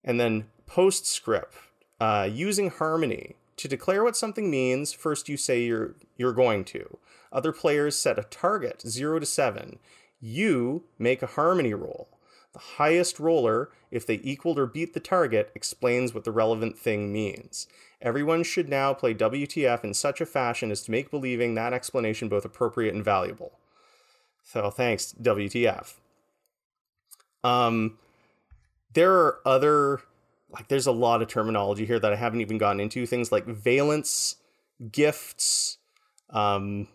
And then postscript, uh, using harmony to declare what something means. First, you say you're you're going to. Other players set a target, zero to seven. You make a harmony roll. The highest roller, if they equaled or beat the target, explains what the relevant thing means. Everyone should now play WTF in such a fashion as to make believing that explanation both appropriate and valuable. So thanks, WTF. Um, there are other, like, there's a lot of terminology here that I haven't even gotten into. Things like valence, gifts, um,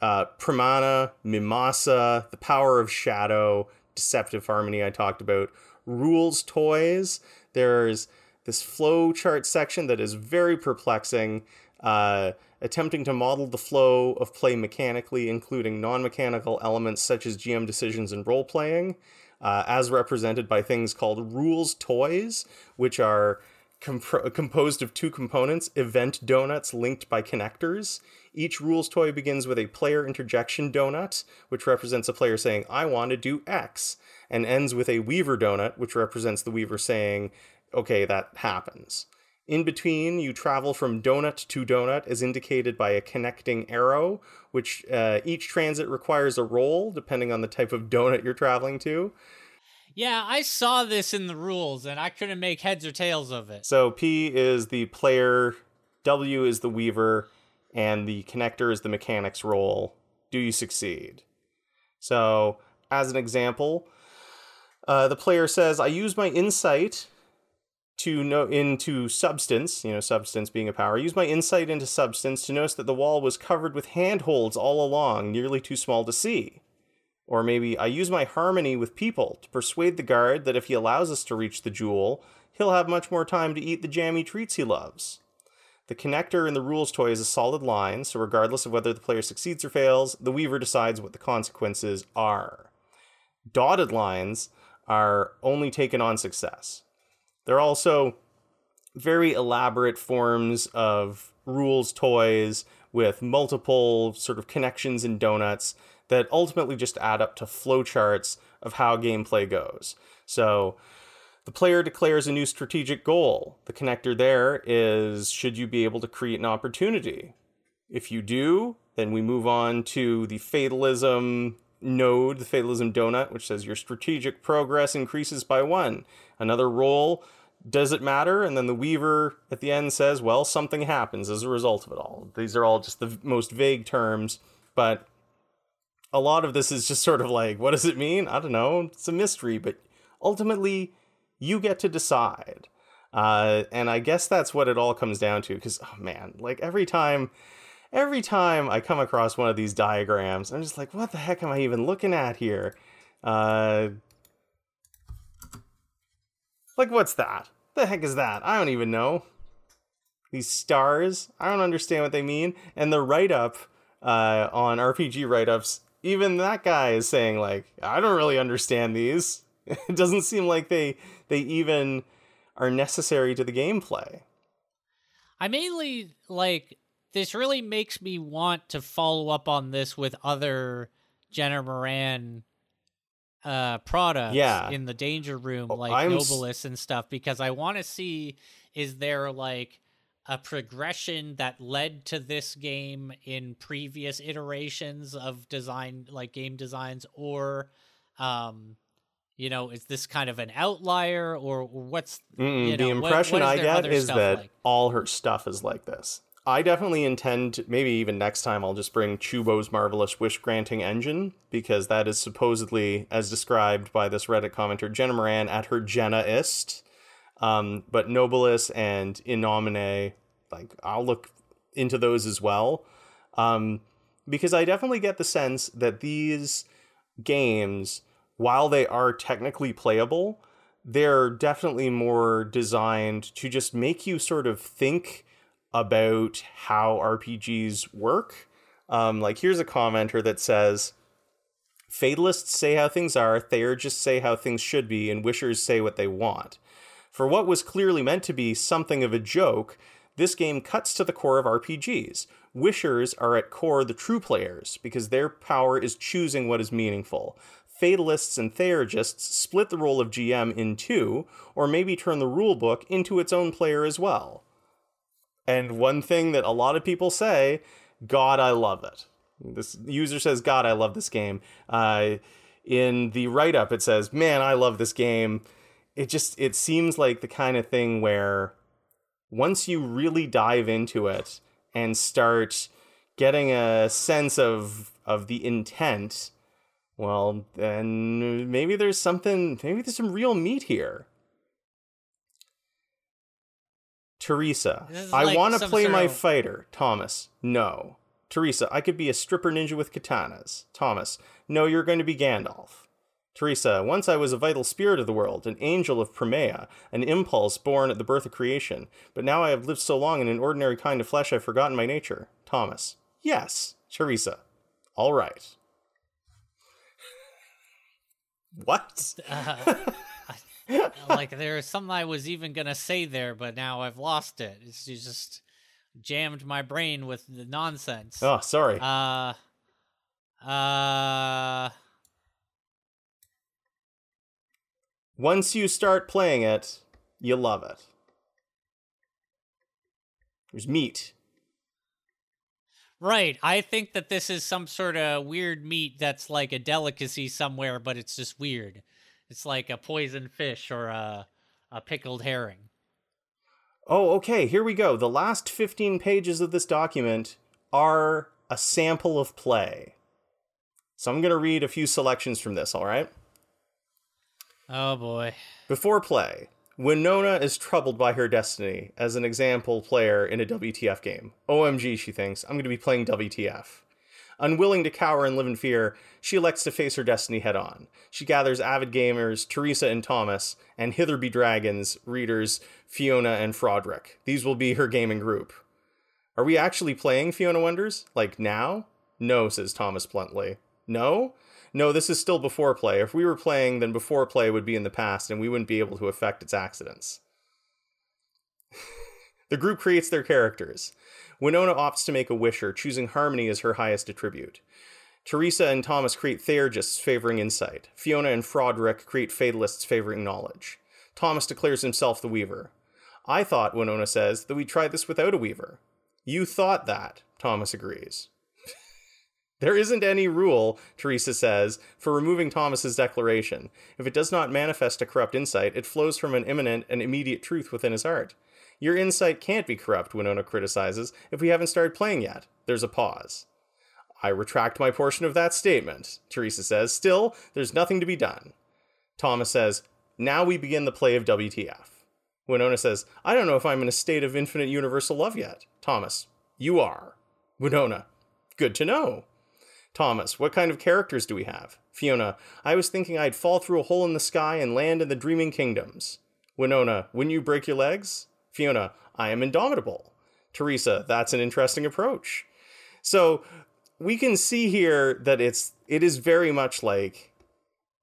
uh, Pramana, Mimasa, The Power of Shadow, Deceptive Harmony, I talked about, Rules Toys. There's this flow chart section that is very perplexing, uh, attempting to model the flow of play mechanically, including non mechanical elements such as GM decisions and role playing, uh, as represented by things called Rules Toys, which are comp- composed of two components event donuts linked by connectors. Each rules toy begins with a player interjection donut, which represents a player saying, I want to do X, and ends with a Weaver donut, which represents the Weaver saying, okay, that happens. In between, you travel from donut to donut as indicated by a connecting arrow, which uh, each transit requires a roll depending on the type of donut you're traveling to. Yeah, I saw this in the rules and I couldn't make heads or tails of it. So P is the player, W is the weaver, and the connector is the mechanic's roll. Do you succeed? So, as an example, uh, the player says, I use my insight to know into substance, you know, substance being a power. Use my insight into substance to notice that the wall was covered with handholds all along, nearly too small to see. Or maybe I use my harmony with people to persuade the guard that if he allows us to reach the jewel, he'll have much more time to eat the jammy treats he loves. The connector in the rules toy is a solid line, so regardless of whether the player succeeds or fails, the weaver decides what the consequences are. Dotted lines are only taken on success. They're also very elaborate forms of rules toys with multiple sort of connections and donuts that ultimately just add up to flowcharts of how gameplay goes. So the player declares a new strategic goal. The connector there is should you be able to create an opportunity? If you do, then we move on to the fatalism node, the fatalism donut, which says your strategic progress increases by one. Another roll, does it matter? And then the weaver at the end says, well, something happens as a result of it all. These are all just the most vague terms, but a lot of this is just sort of like, what does it mean? I don't know. It's a mystery, but ultimately, you get to decide. Uh, and I guess that's what it all comes down to. Because, oh man, like every time, every time I come across one of these diagrams, I'm just like, what the heck am I even looking at here? Uh, like, what's that? The heck is that? I don't even know. These stars, I don't understand what they mean. And the write up uh, on RPG write ups even that guy is saying like i don't really understand these it doesn't seem like they they even are necessary to the gameplay i mainly like this really makes me want to follow up on this with other jenna moran uh products yeah. in the danger room Oh, like s- nobilis and stuff because i want to see is there like a progression that led to this game in previous iterations of design like game designs or um you know is this kind of an outlier or, what's you the know, what- impression i get is that like? all her stuff is like this i definitely intend maybe even next time i'll just bring Chuubo's marvelous wish granting engine because that is supposedly as described by this reddit commenter jenna moran at her jennaist. Um, but nobilis and In Nomine like i'll look into those as well. Um, because i definitely get the sense that these games while they are technically playable they're definitely more designed to just make you sort of think about how rpgs work um, like here's a commenter that says fatalists say how things are theurgists say how things should be and wishers say what they want for what was clearly meant to be something of a joke, this game cuts to the core of RPGs. Wishers are at core the true players because their power is choosing what is meaningful. Fatalists and Theurgists split the role of GM in two, or maybe turn the rulebook into its own player as well. And one thing that a lot of people say, God, I love it. This user says, God, I love this game. Uh, in the write up, it says, Man, I love this game it just it seems like the kind of thing where once you really dive into it and start getting a sense of of the intent well then maybe there's something maybe there's some real meat here teresa i like want to play sort my of- fighter thomas no Teresa, I could be a stripper ninja with katanas. Thomas, no, you're going to be Gandalf. Teresa, once I was a vital spirit of the world, an angel of Primea, an impulse born at the birth of creation, but now I have lived so long in an ordinary kind of flesh I've forgotten my nature. Thomas, yes. Teresa, all right. what? Uh, like there's something I was even gonna say there, but now I've lost it. It's you just jammed my brain with the nonsense. Oh, sorry. Uh, uh, Once you start playing it, you love it. There's meat. right. I think that this is some sort of weird meat that's like a delicacy somewhere, but it's just weird. It's like a poisoned fish or a a pickled herring. Oh, okay, here we go. The last 15 pages of this document are a sample of play. So I'm going to read a few selections from this, all right? Oh boy. Before play, Winona is troubled by her destiny as an example player in a WTF game. OMG, she thinks, I'm going to be playing WTF. Unwilling to cower and live in fear, she elects to face her destiny head on. She gathers avid gamers, Teresa and Thomas, and Hitherby Dragons readers, Fiona and Froderick. These will be her gaming group. Are we actually playing Fiona Wonders? Like now? No, says Thomas bluntly. No? No, this is still before play. If we were playing, then before play would be in the past, and we wouldn't be able to affect its accidents. the group creates their characters. Winona opts to make a wisher, choosing harmony as her highest attribute. Teresa and Thomas create Theurgists favoring insight. Fiona and Froderick create Fatalists favoring knowledge. Thomas declares himself the Weaver. I thought, Winona says, that we tried this without a Weaver. You thought that, Thomas agrees. There isn't any rule, Teresa says, for removing Thomas's declaration. If it does not manifest a corrupt insight, it flows from an imminent and immediate truth within his heart. Your insight can't be corrupt, Winona criticizes, if we haven't started playing yet. There's a pause. I retract my portion of that statement, Teresa says. Still, there's nothing to be done. Thomas says, Now we begin the play of WTF. Winona says, I don't know if I'm in a state of infinite universal love yet. Thomas, you are. Winona, good to know. Thomas, what kind of characters do we have? Fiona, I was thinking I'd fall through a hole in the sky and land in the dreaming kingdoms. Winona, wouldn't you break your legs? Fiona, I am indomitable. Teresa, that's an interesting approach. So we can see here that it's it is very much like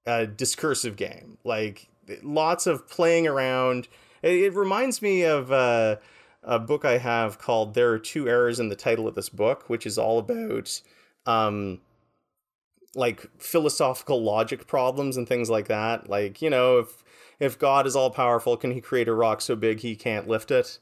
a discursive game. Like lots of playing around. It, reminds me of uh, a book I have called "There Are Two Errors in the Title of This Book," which is all about um, like philosophical logic problems and things like that. Like, you know, if if God is all powerful, can he create a rock so big he can't lift it?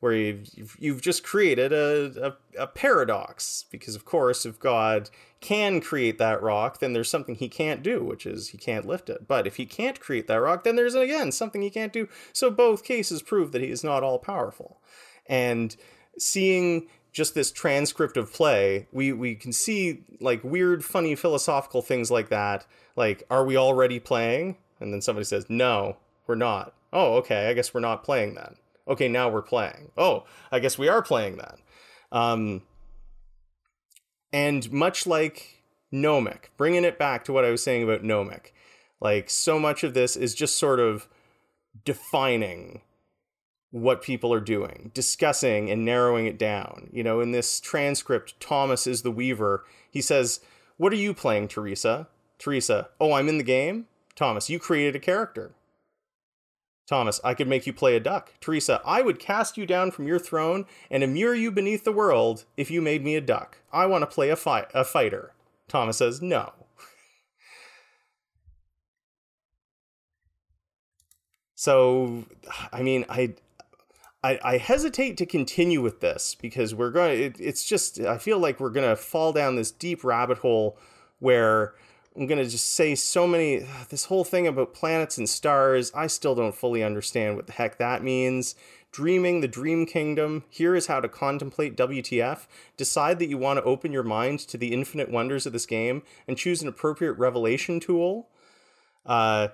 Where you've, you've just created a, a, a paradox. Because, of course, if God can create that rock, then there's something he can't do, which is he can't lift it. But if he can't create that rock, then there's, again, something he can't do. So both cases prove that he is not all powerful. And seeing just this transcript of play, we we can see like weird, funny philosophical things like that. Like, are we already playing? And then somebody says, "No, we're not." Oh, okay. I guess we're not playing then. Okay, now we're playing. Oh, I guess we are playing then. Um, and much like Nomic, bringing it back to what I was saying about Nomic, like so much of this is just sort of defining what people are doing, discussing and narrowing it down. You know, in this transcript, Thomas is the weaver. He says, What are you playing, Teresa? Teresa, Oh, I'm in the game? Thomas, you created a character. Thomas, I could make you play a duck. Teresa, I would cast you down from your throne and immure you beneath the world if you made me a duck. I want to play a, fi- a fighter. Thomas says, No. So, I mean, I I, I hesitate to continue with this because we're going. It, it's just I feel like we're going to fall down this deep rabbit hole where I'm going to just say so many. This whole thing about planets and stars, I still don't fully understand what the heck that means. Dreaming the dream kingdom. Here is how to contemplate WTF. Decide that you want to open your mind to the infinite wonders of this game and choose an appropriate revelation tool. Uh,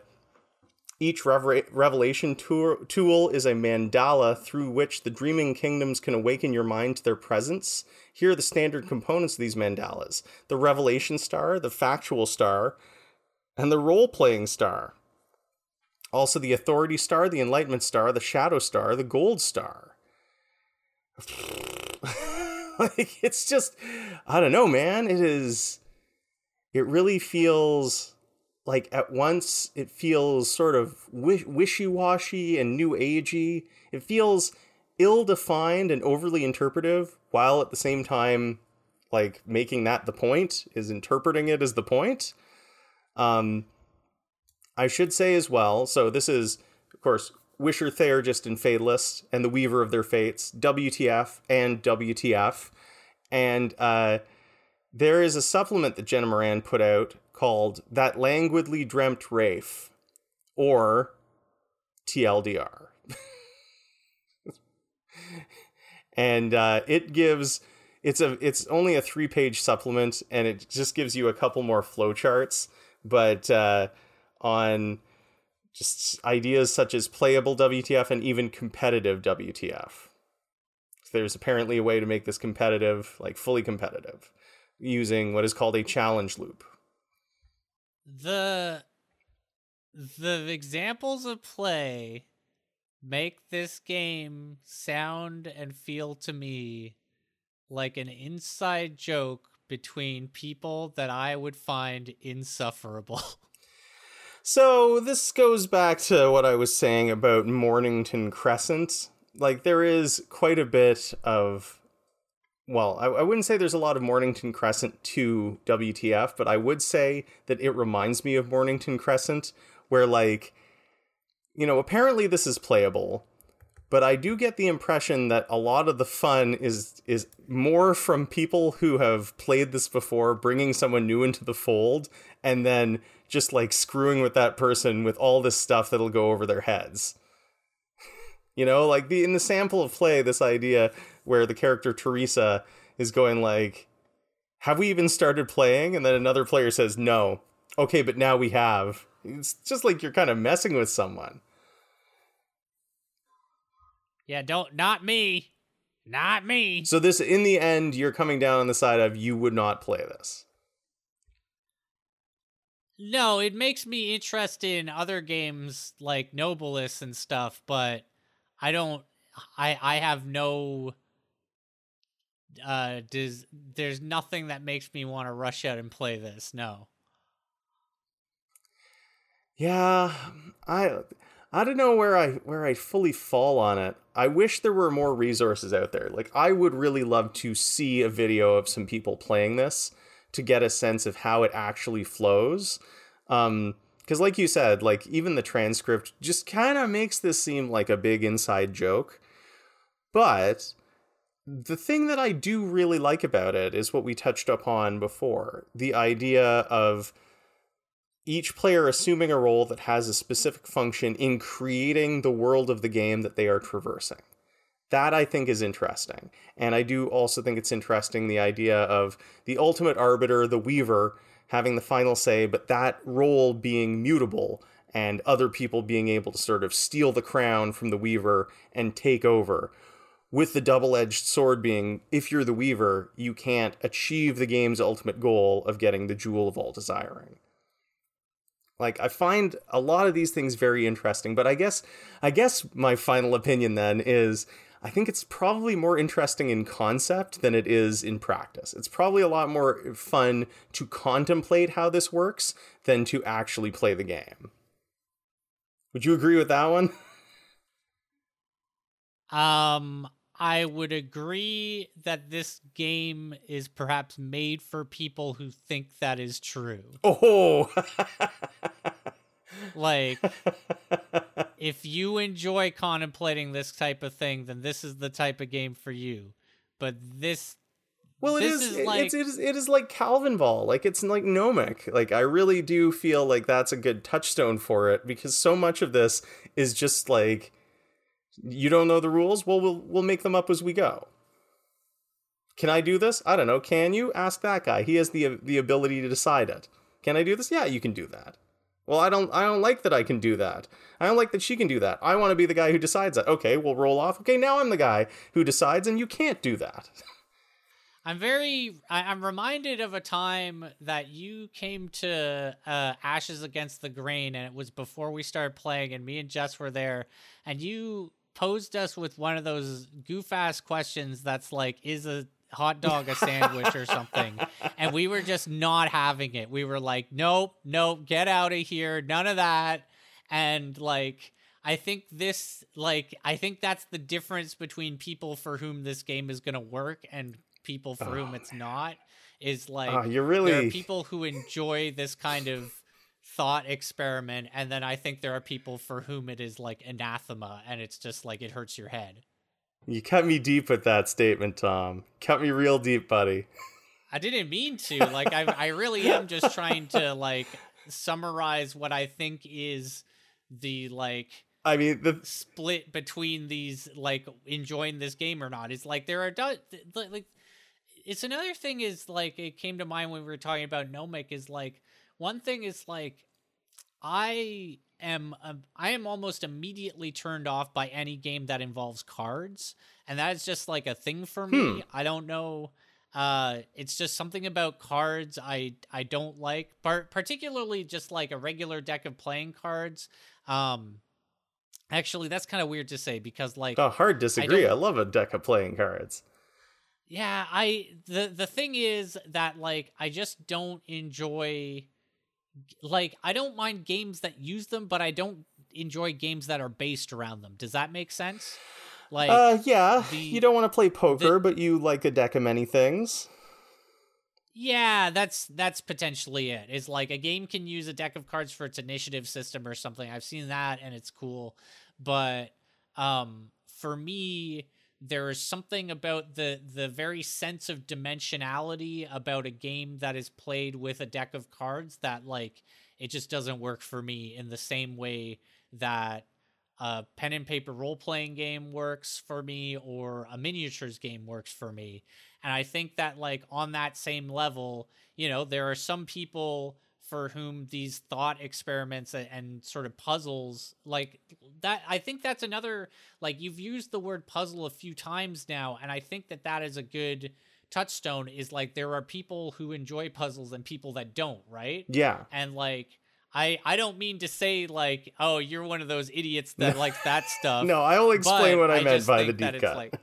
Each revelation tool is a mandala through which the dreaming kingdoms can awaken your mind to their presence. Here are the standard components of these mandalas the revelation star, the factual star, and the role playing star. Also, the authority star, the enlightenment star, the shadow star, the gold star. like, it's just, I don't know, man. It is, it really feels like at once it feels sort of wishy washy and new agey. It feels ill defined and overly interpretive, while at the same time, like making that the point is interpreting it as the point. Um, I should say as well. So this is, of course, Wisher Theurgist and Fatalist and the Weaver of their Fates, WTF and WTF, and uh, there is a supplement that Jenna Moran put out called That Languidly Dreamt Wraith, or TLDR. and uh, it gives it's a it's only a three page supplement and it just gives you a couple more flowcharts but uh, on just ideas such as playable WTF and even competitive WTF. There's apparently a way to make this competitive, like fully competitive, using what is called a challenge loop. The the examples of play make this game sound and feel to me like an inside joke between people that I would find insufferable. So this goes back to what I was saying about Mornington Crescent. Like there is quite a bit of well, I, I, wouldn't say there's a lot of Mornington Crescent to WTF, but I would say that it reminds me of Mornington Crescent, where like, you know, apparently this is playable, but I do get the impression that a lot of the fun is is more from people who have played this before, bringing someone new into the fold, and then just like screwing with that person with all this stuff that'll go over their heads. you know, like the in the sample of play, this idea where the character Teresa is going like, "Have we even started playing?" And then another player says, "No." Okay, but now we have. It's just like you're kind of messing with someone. Yeah, don't not me. Not me. So this in the end you're coming down on the side of you would not play this. No, it makes me interested in other games like Nobilis and stuff, but I don't I I have no uh does there's nothing that makes me want to rush out and play this. No. Yeah, I I don't know where I where I fully fall on it. I wish there were more resources out there. Like I would really love to see a video of some people playing this to get a sense of how it actually flows. Um, because like you said, like even the transcript just kind of makes this seem like a big inside joke. But the thing that I do really like about it is what we touched upon before the idea of each player assuming a role that has a specific function in creating the world of the game that they are traversing. That I think is interesting. And I do also think it's interesting the idea of the ultimate arbiter, the weaver, having the final say, but that role being mutable and other people being able to sort of steal the crown from the weaver and take over. With the double edged sword being, if you're the weaver, you can't achieve the game's ultimate goal of getting the jewel of all desiring. Like I find a lot of these things very interesting, but I guess I guess my final opinion then is I think it's probably more interesting in concept than it is in practice. It's probably a lot more fun to contemplate how this works than to actually play the game. Would you agree with that one? Um, I would agree that this game is perhaps made for people who think that is true. Oh. like if you enjoy contemplating this type of thing, then this is the type of game for you. But this well, it this is, is like, it's, it is it is like Calvinball. Like it's like Nomic. Like I really do feel like that's a good touchstone for it because so much of this is just like you don't know the rules? Well, we'll we'll make them up as we go. Can I do this? I don't know. Can you? Ask that guy. He has the the ability to decide it. Can I do this? Yeah, you can do that. Well, I don't I don't like that I can do that. I don't like that she can do that. I want to be the guy who decides that. Okay, we'll roll off. Okay, now I'm the guy who decides and you can't do that. I'm very. I, am reminded of a time that you came to uh, Ashes Against the Grain, and it was before we started playing, and me and Jess were there, and you posed us with one of those goof ass questions that's like, "Is a hot dog a sandwich or something?" And we were just not having it. We were like, "Nope, nope, get out of here, none of that," and like. I think this like I think that's the difference between people for whom this game is going to work and people for whom it's not is like uh, you're really there are people who enjoy this kind of thought experiment and then i think there are people for whom it is like anathema and it's just like it hurts your head. You cut me deep with that statement tom. Cut me real deep buddy. I didn't mean to. Like i, I really am just trying to like summarize what i think is the like I mean, the split between these like enjoying this game or not. Is like there are do- like it's another thing is like it came to mind when we were talking about Nomic is like one thing is like I am um, I am almost immediately turned off by any game that involves cards, and that is just like a thing for me. Hmm. I don't know. Uh, it's just something about cards I I don't like, Par- particularly just like a regular deck of playing cards. Um, actually, that's kind of weird to say because like oh, hard disagree. I, I love a deck of playing cards. Yeah, I the the thing is that like I just don't enjoy like I don't mind games that use them, but I don't enjoy games that are based around them. Does that make sense? Like Uh yeah, the, you don't want to play poker, the, but you like a deck of many things. Yeah, that's that's potentially it. it. Is like a game can use a deck of cards for its initiative system or something. I've seen that and it's cool. But um for me there is something about the the very sense of dimensionality about a game that is played with a deck of cards that like it just doesn't work for me in the same way that a pen and paper role playing game works for me or a miniatures game works for me. And i think that like on that same level you know there are some people for whom these thought experiments and sort of puzzles like that i think that's another like you've used the word puzzle a few times now and i think that that is a good touchstone is like there are people who enjoy puzzles and people that don't right yeah and like I, I don't mean to say like oh you're one of those idiots that like that stuff. no, I'll explain what I, I meant by the deep cut. Like...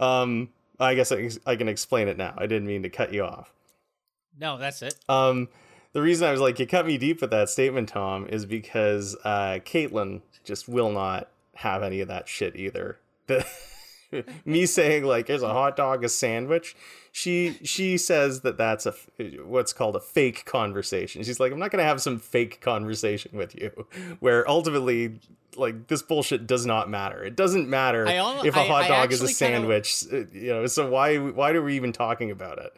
um, I guess I, I can explain it now. I didn't mean to cut you off. No, that's it. Um, the reason I was like, you cut me deep with that statement, Tom, is because uh, Caitlin just will not have any of that shit either. The, me saying like, "Is a hot dog a sandwich?" She she says that that's a what's called a fake conversation. She's like, "I'm not gonna have some fake conversation with you," where ultimately like this bullshit does not matter. It doesn't matter almost, if a hot I, dog I is a sandwich, kinda... Uh, you know. So why why are we even talking about it?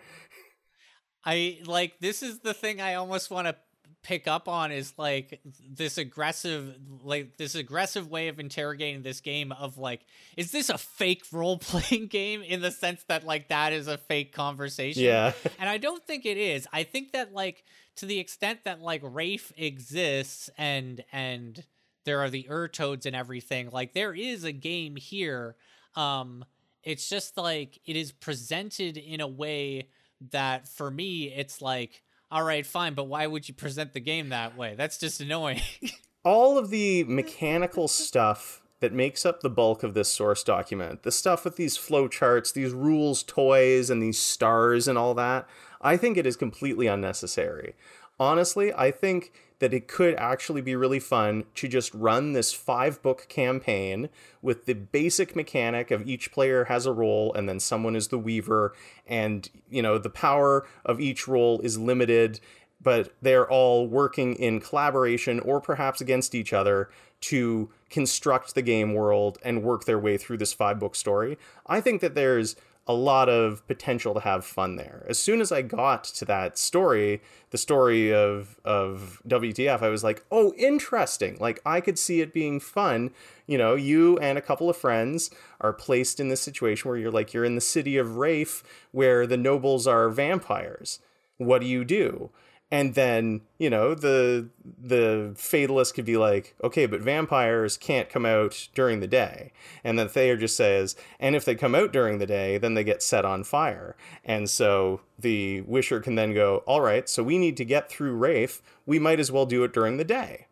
I like this is the thing I almost want to pick up on is like this aggressive like this aggressive way of interrogating this game of like is this a fake role playing game in the sense that like that is a fake conversation? Yeah. And i don't think it is. I think that like to the extent that like rafe exists and and there are the ur toads and everything like there is a game here. Um it's just like it is presented in a way that for me it's like all right fine but why would you present the game that way? That's just annoying. All of the mechanical stuff that makes up the bulk of this source document the stuff with these flowcharts these rules toys and these stars and all that i think it is completely unnecessary. Honestly i think that it could actually be really fun to just run this five book campaign with the basic mechanic of each player has a role and then someone is the weaver and you know the power of each role is limited but they're all working in collaboration or perhaps against each other to construct the game world and work their way through this five book story. I think that there's a lot of potential to have fun there. As soon as I got to that story, the story of of WTF, I was like, "Oh, interesting. Like I could see it being fun. You know, you and a couple of friends are placed in this situation where you're like you're in the city of Rafe where the nobles are vampires. What do you do?" And then you know the the fatalist could be like okay but vampires can't come out during the day. And then theurgist says and if they come out during the day then they get set on fire. And so the wisher can then go all right so we need to get through wraith. We might as well do it during the day.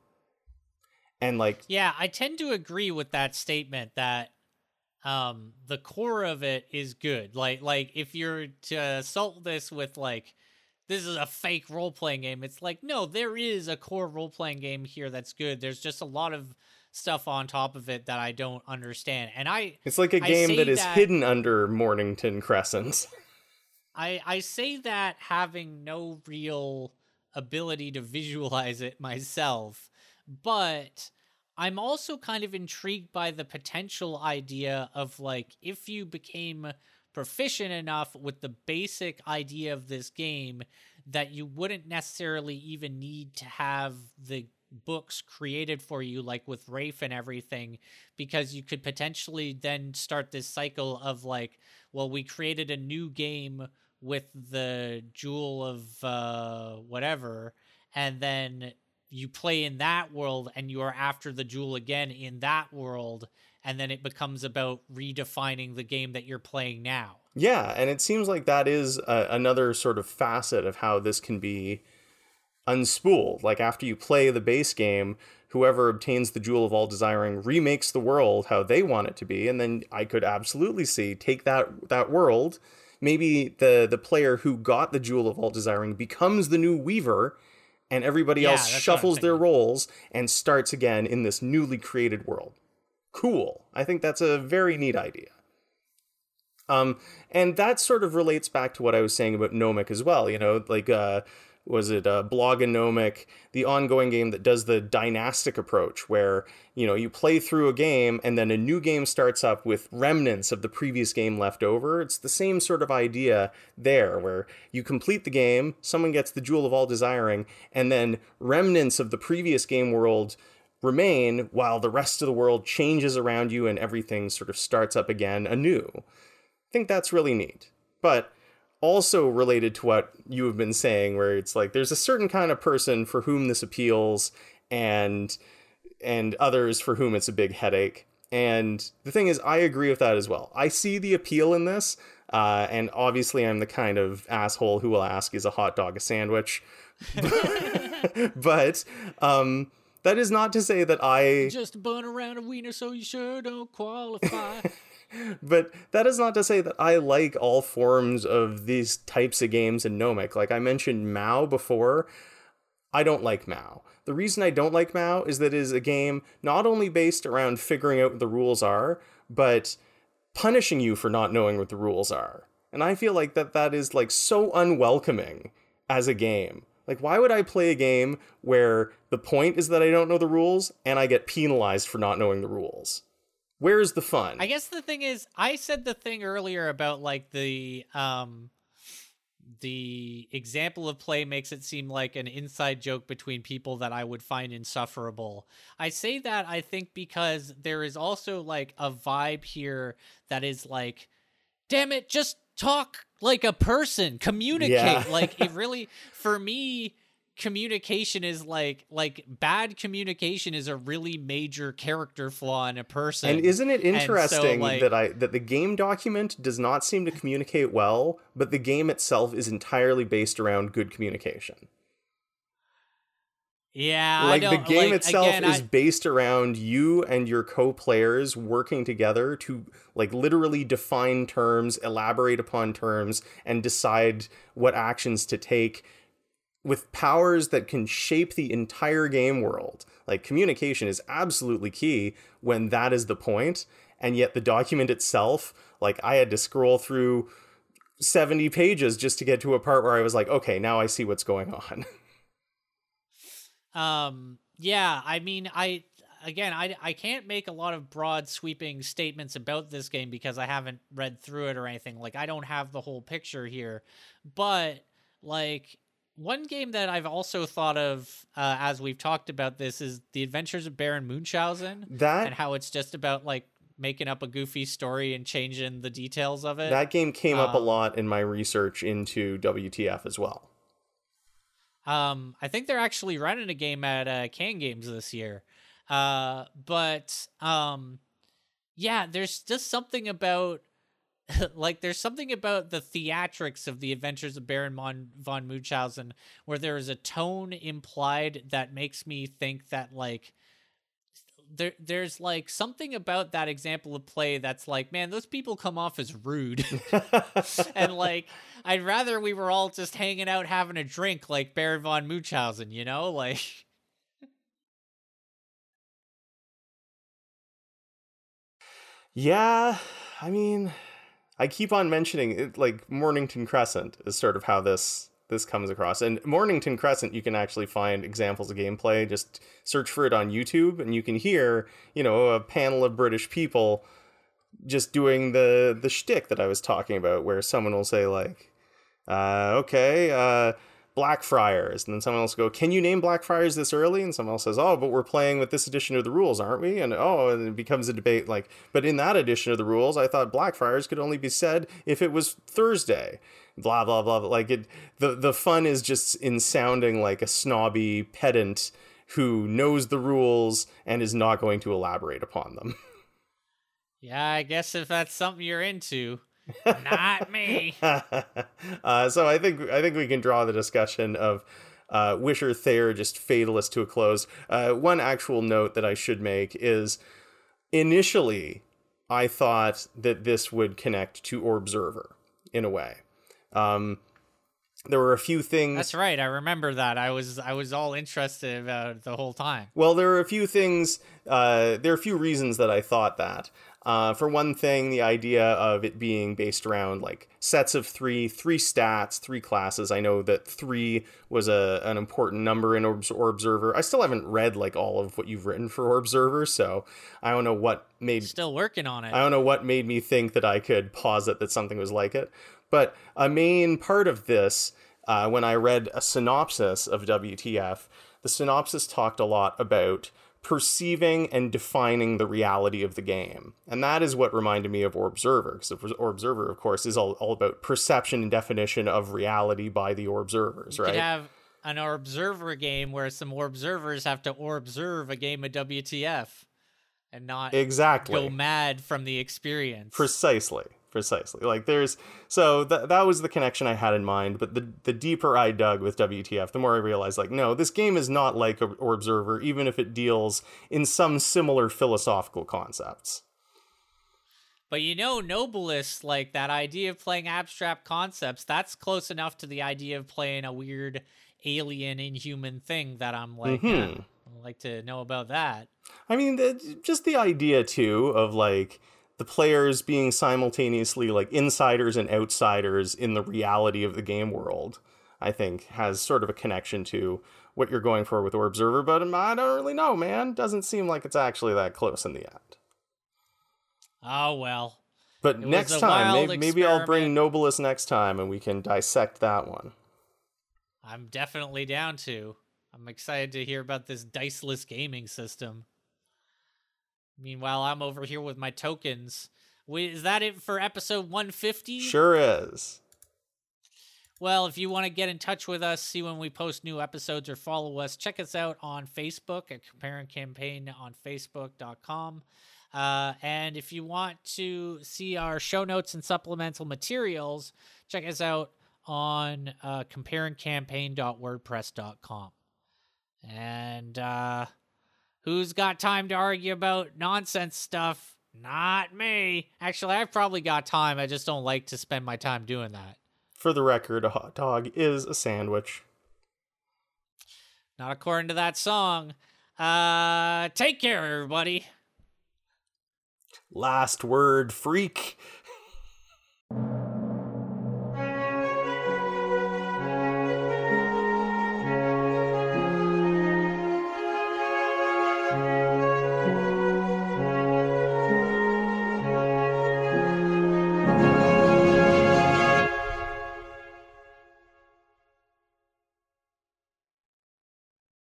And like yeah i tend to agree with that statement that um the core of it is good. Like like if you're to assault this with like this is a fake role playing game. It's like, no, there is a core role playing game here that's good. There's just a lot of stuff on top of it that I don't understand. And I It's like a game that is that, hidden under Mornington Crescent. I I say that having no real ability to visualize it myself, but I'm also kind of intrigued by the potential idea of like if you became proficient enough with the basic idea of this game that you wouldn't necessarily even need to have the books created for you like with Wraith and everything because you could potentially then start this cycle of like well we created a new game with the jewel of uh whatever and then you play in that world and you are after the jewel again in that world and then it becomes about redefining the game that you're playing now. Yeah, and it seems like that is a, another sort of facet of how this can be unspooled. Like after you play the base game, whoever obtains the Jewel of All Desiring remakes the world how they want it to be, and then I could absolutely see take that that world. Maybe the the player who got the Jewel of All Desiring becomes the new Weaver, and everybody yeah, else shuffles their roles and starts again in this newly created world cool. I think that's a very neat idea. Um, and that sort of relates back to what I was saying about Nomic as well. You know, like uh, was it uh, BlogNomic, the ongoing game that does the dynastic approach, where you know you play through a game and then a new game starts up with remnants of the previous game left over. It's the same sort of idea there, where you complete the game, someone gets the Jewel of All Desiring, and then remnants of the previous game world remain while the rest of the world changes around you and everything sort of starts up again anew. I think that's really neat. But also related to what you have been saying where it's like there's a certain kind of person for whom this appeals and and others for whom it's a big headache. And the thing is, I agree with that as well. I see the appeal in this, uh, and obviously, I'm the kind of asshole who will ask, "Is a hot dog a sandwich?" but um, that is not to say that I just burn around a wiener, so you sure don't qualify. but that is not to say that I like all forms of these types of games in Nomic. Like I mentioned Mao before, I don't like Mao. The reason I don't like Mao is that it is a game not only based around figuring out what the rules are, but punishing you for not knowing what the rules are. And I feel like that that is like so unwelcoming as a game. Like, why would I play a game where the point is that I don't know the rules and I get penalized for not knowing the rules? Where's the fun? I guess the thing is, I said the thing earlier about like the um the example of play makes it seem like an inside joke between people that I would find insufferable. I say that I think because there is also like a vibe here that is like, damn it, just talk like a person communicate. Yeah. like it really for me communication is like like bad communication is a really major character flaw in a person. And isn't it interesting so, like, that i that the game document does not seem to communicate well but the game itself is entirely based around good communication yeah, like the game like, itself again, is I... based around you and your co-players working together to like literally define terms, elaborate upon terms, and decide what actions to take with powers that can shape the entire game world. Like communication is absolutely key when that is the point, and yet the document itself, like I had to scroll through 70 pages just to get to a part where I was like, okay, now I see what's going on. Um, yeah, I mean, I again, I I can't make a lot of broad sweeping statements about this game because I haven't read through it or anything. Like, I don't have the whole picture here, but like one game that I've also thought of uh, as we've talked about this is the Adventures of Baron Munchausen. That and how it's just about like making up a goofy story and changing the details of it. That game came um, up a um, lot in my research into WTF as well. Um, I think they're actually running a game at uh, CanGames this year. Uh, but um, yeah, there's just something about like there's something about the theatrics of the adventures of baron von, von munchausen where there is a tone implied that makes me think that like there there's like something about that example of play that's like man those people come off as rude. And like i'd rather we were all just hanging out having a drink like baron von munchausen you know? Like yeah i mean I keep on mentioning it, like Mornington Crescent is sort of how this this comes across. And Mornington Crescent, you can actually find examples of gameplay. Just search for it on YouTube, and you can hear, you know, a panel of British people just doing the the shtick that I was talking about, where someone will say like, uh, "Okay, uh, Blackfriars. And then someone else will go, Can you name Blackfriars this early? And someone else says, Oh, but we're playing with this edition of the rules, aren't we? And oh, and it becomes a debate like, But in that edition of the rules, I thought Blackfriars could only be said if it was Thursday. Blah blah blah. Like it the the fun is just in sounding like a snobby pedant who knows the rules and is not going to elaborate upon them. Yeah, I guess if that's something you're into. Not me. uh, so I think I think we can draw the discussion of uh, Wisher Theurgist fatalist to a close. Uh, one actual note that I should make is initially I thought that this would connect to Observer in a way. Um, there were a few things. That's right. I remember that. I was I was all interested about the whole time. Well, there were a few things. Uh, there are a few reasons that I thought that. Uh, for one thing, the idea of it being based around like sets of three, three stats, three classes. I know that three was a an important number in Observer. I still haven't read like all of what you've written for Observer, so I don't know what made still working on it. I don't know what made me think that I could posit that something was like it. But a main part of this, uh, when I read a synopsis of WTF, the synopsis talked a lot about perceiving and defining the reality of the game. And that is what reminded me of Observer, because Observer, of course, is all, all about perception and definition of reality by the observers, right? You could have an observer game where some observers have to observe a game of WTF and not exactly go mad from the experience. Precisely precisely. Like there's so that that was the connection I had in mind, but the the deeper I dug with WTF, the more I realized like no, this game is not like Or Observer, even if it deals in some similar philosophical concepts. But you know, Nobilis, like that idea of playing abstract concepts, that's close enough to the idea of playing a weird alien inhuman thing that I'm like, mm-hmm. I'd like to know about that. I mean, the, just the idea too of like the players being simultaneously like insiders and outsiders in the reality of the game world, I think has sort of a connection to what you're going for with Observer, but I don't really know, man. Doesn't seem like it's actually that close in the end. Oh well. But it next time, maybe, maybe I'll bring Nobilis next time and we can dissect that one. I'm definitely down to. I'm excited to hear about this diceless gaming system. Meanwhile, I'm over here with my tokens. Is that it for episode 150? Sure is. Well, if you want to get in touch with us, see when we post new episodes or follow us, check us out on Facebook at Compare and Campaign on Facebook.com. Uh, and if you want to see our show notes and supplemental materials, check us out on uh, compareandcampaign.wordpress.com. And uh, Who's got time to argue about nonsense stuff? Not me. Actually, I've probably got time. I just don't like to spend my time doing that. For the record, a hot dog is a sandwich. Not according to that song. Uh, take care, everybody. Last word, freak.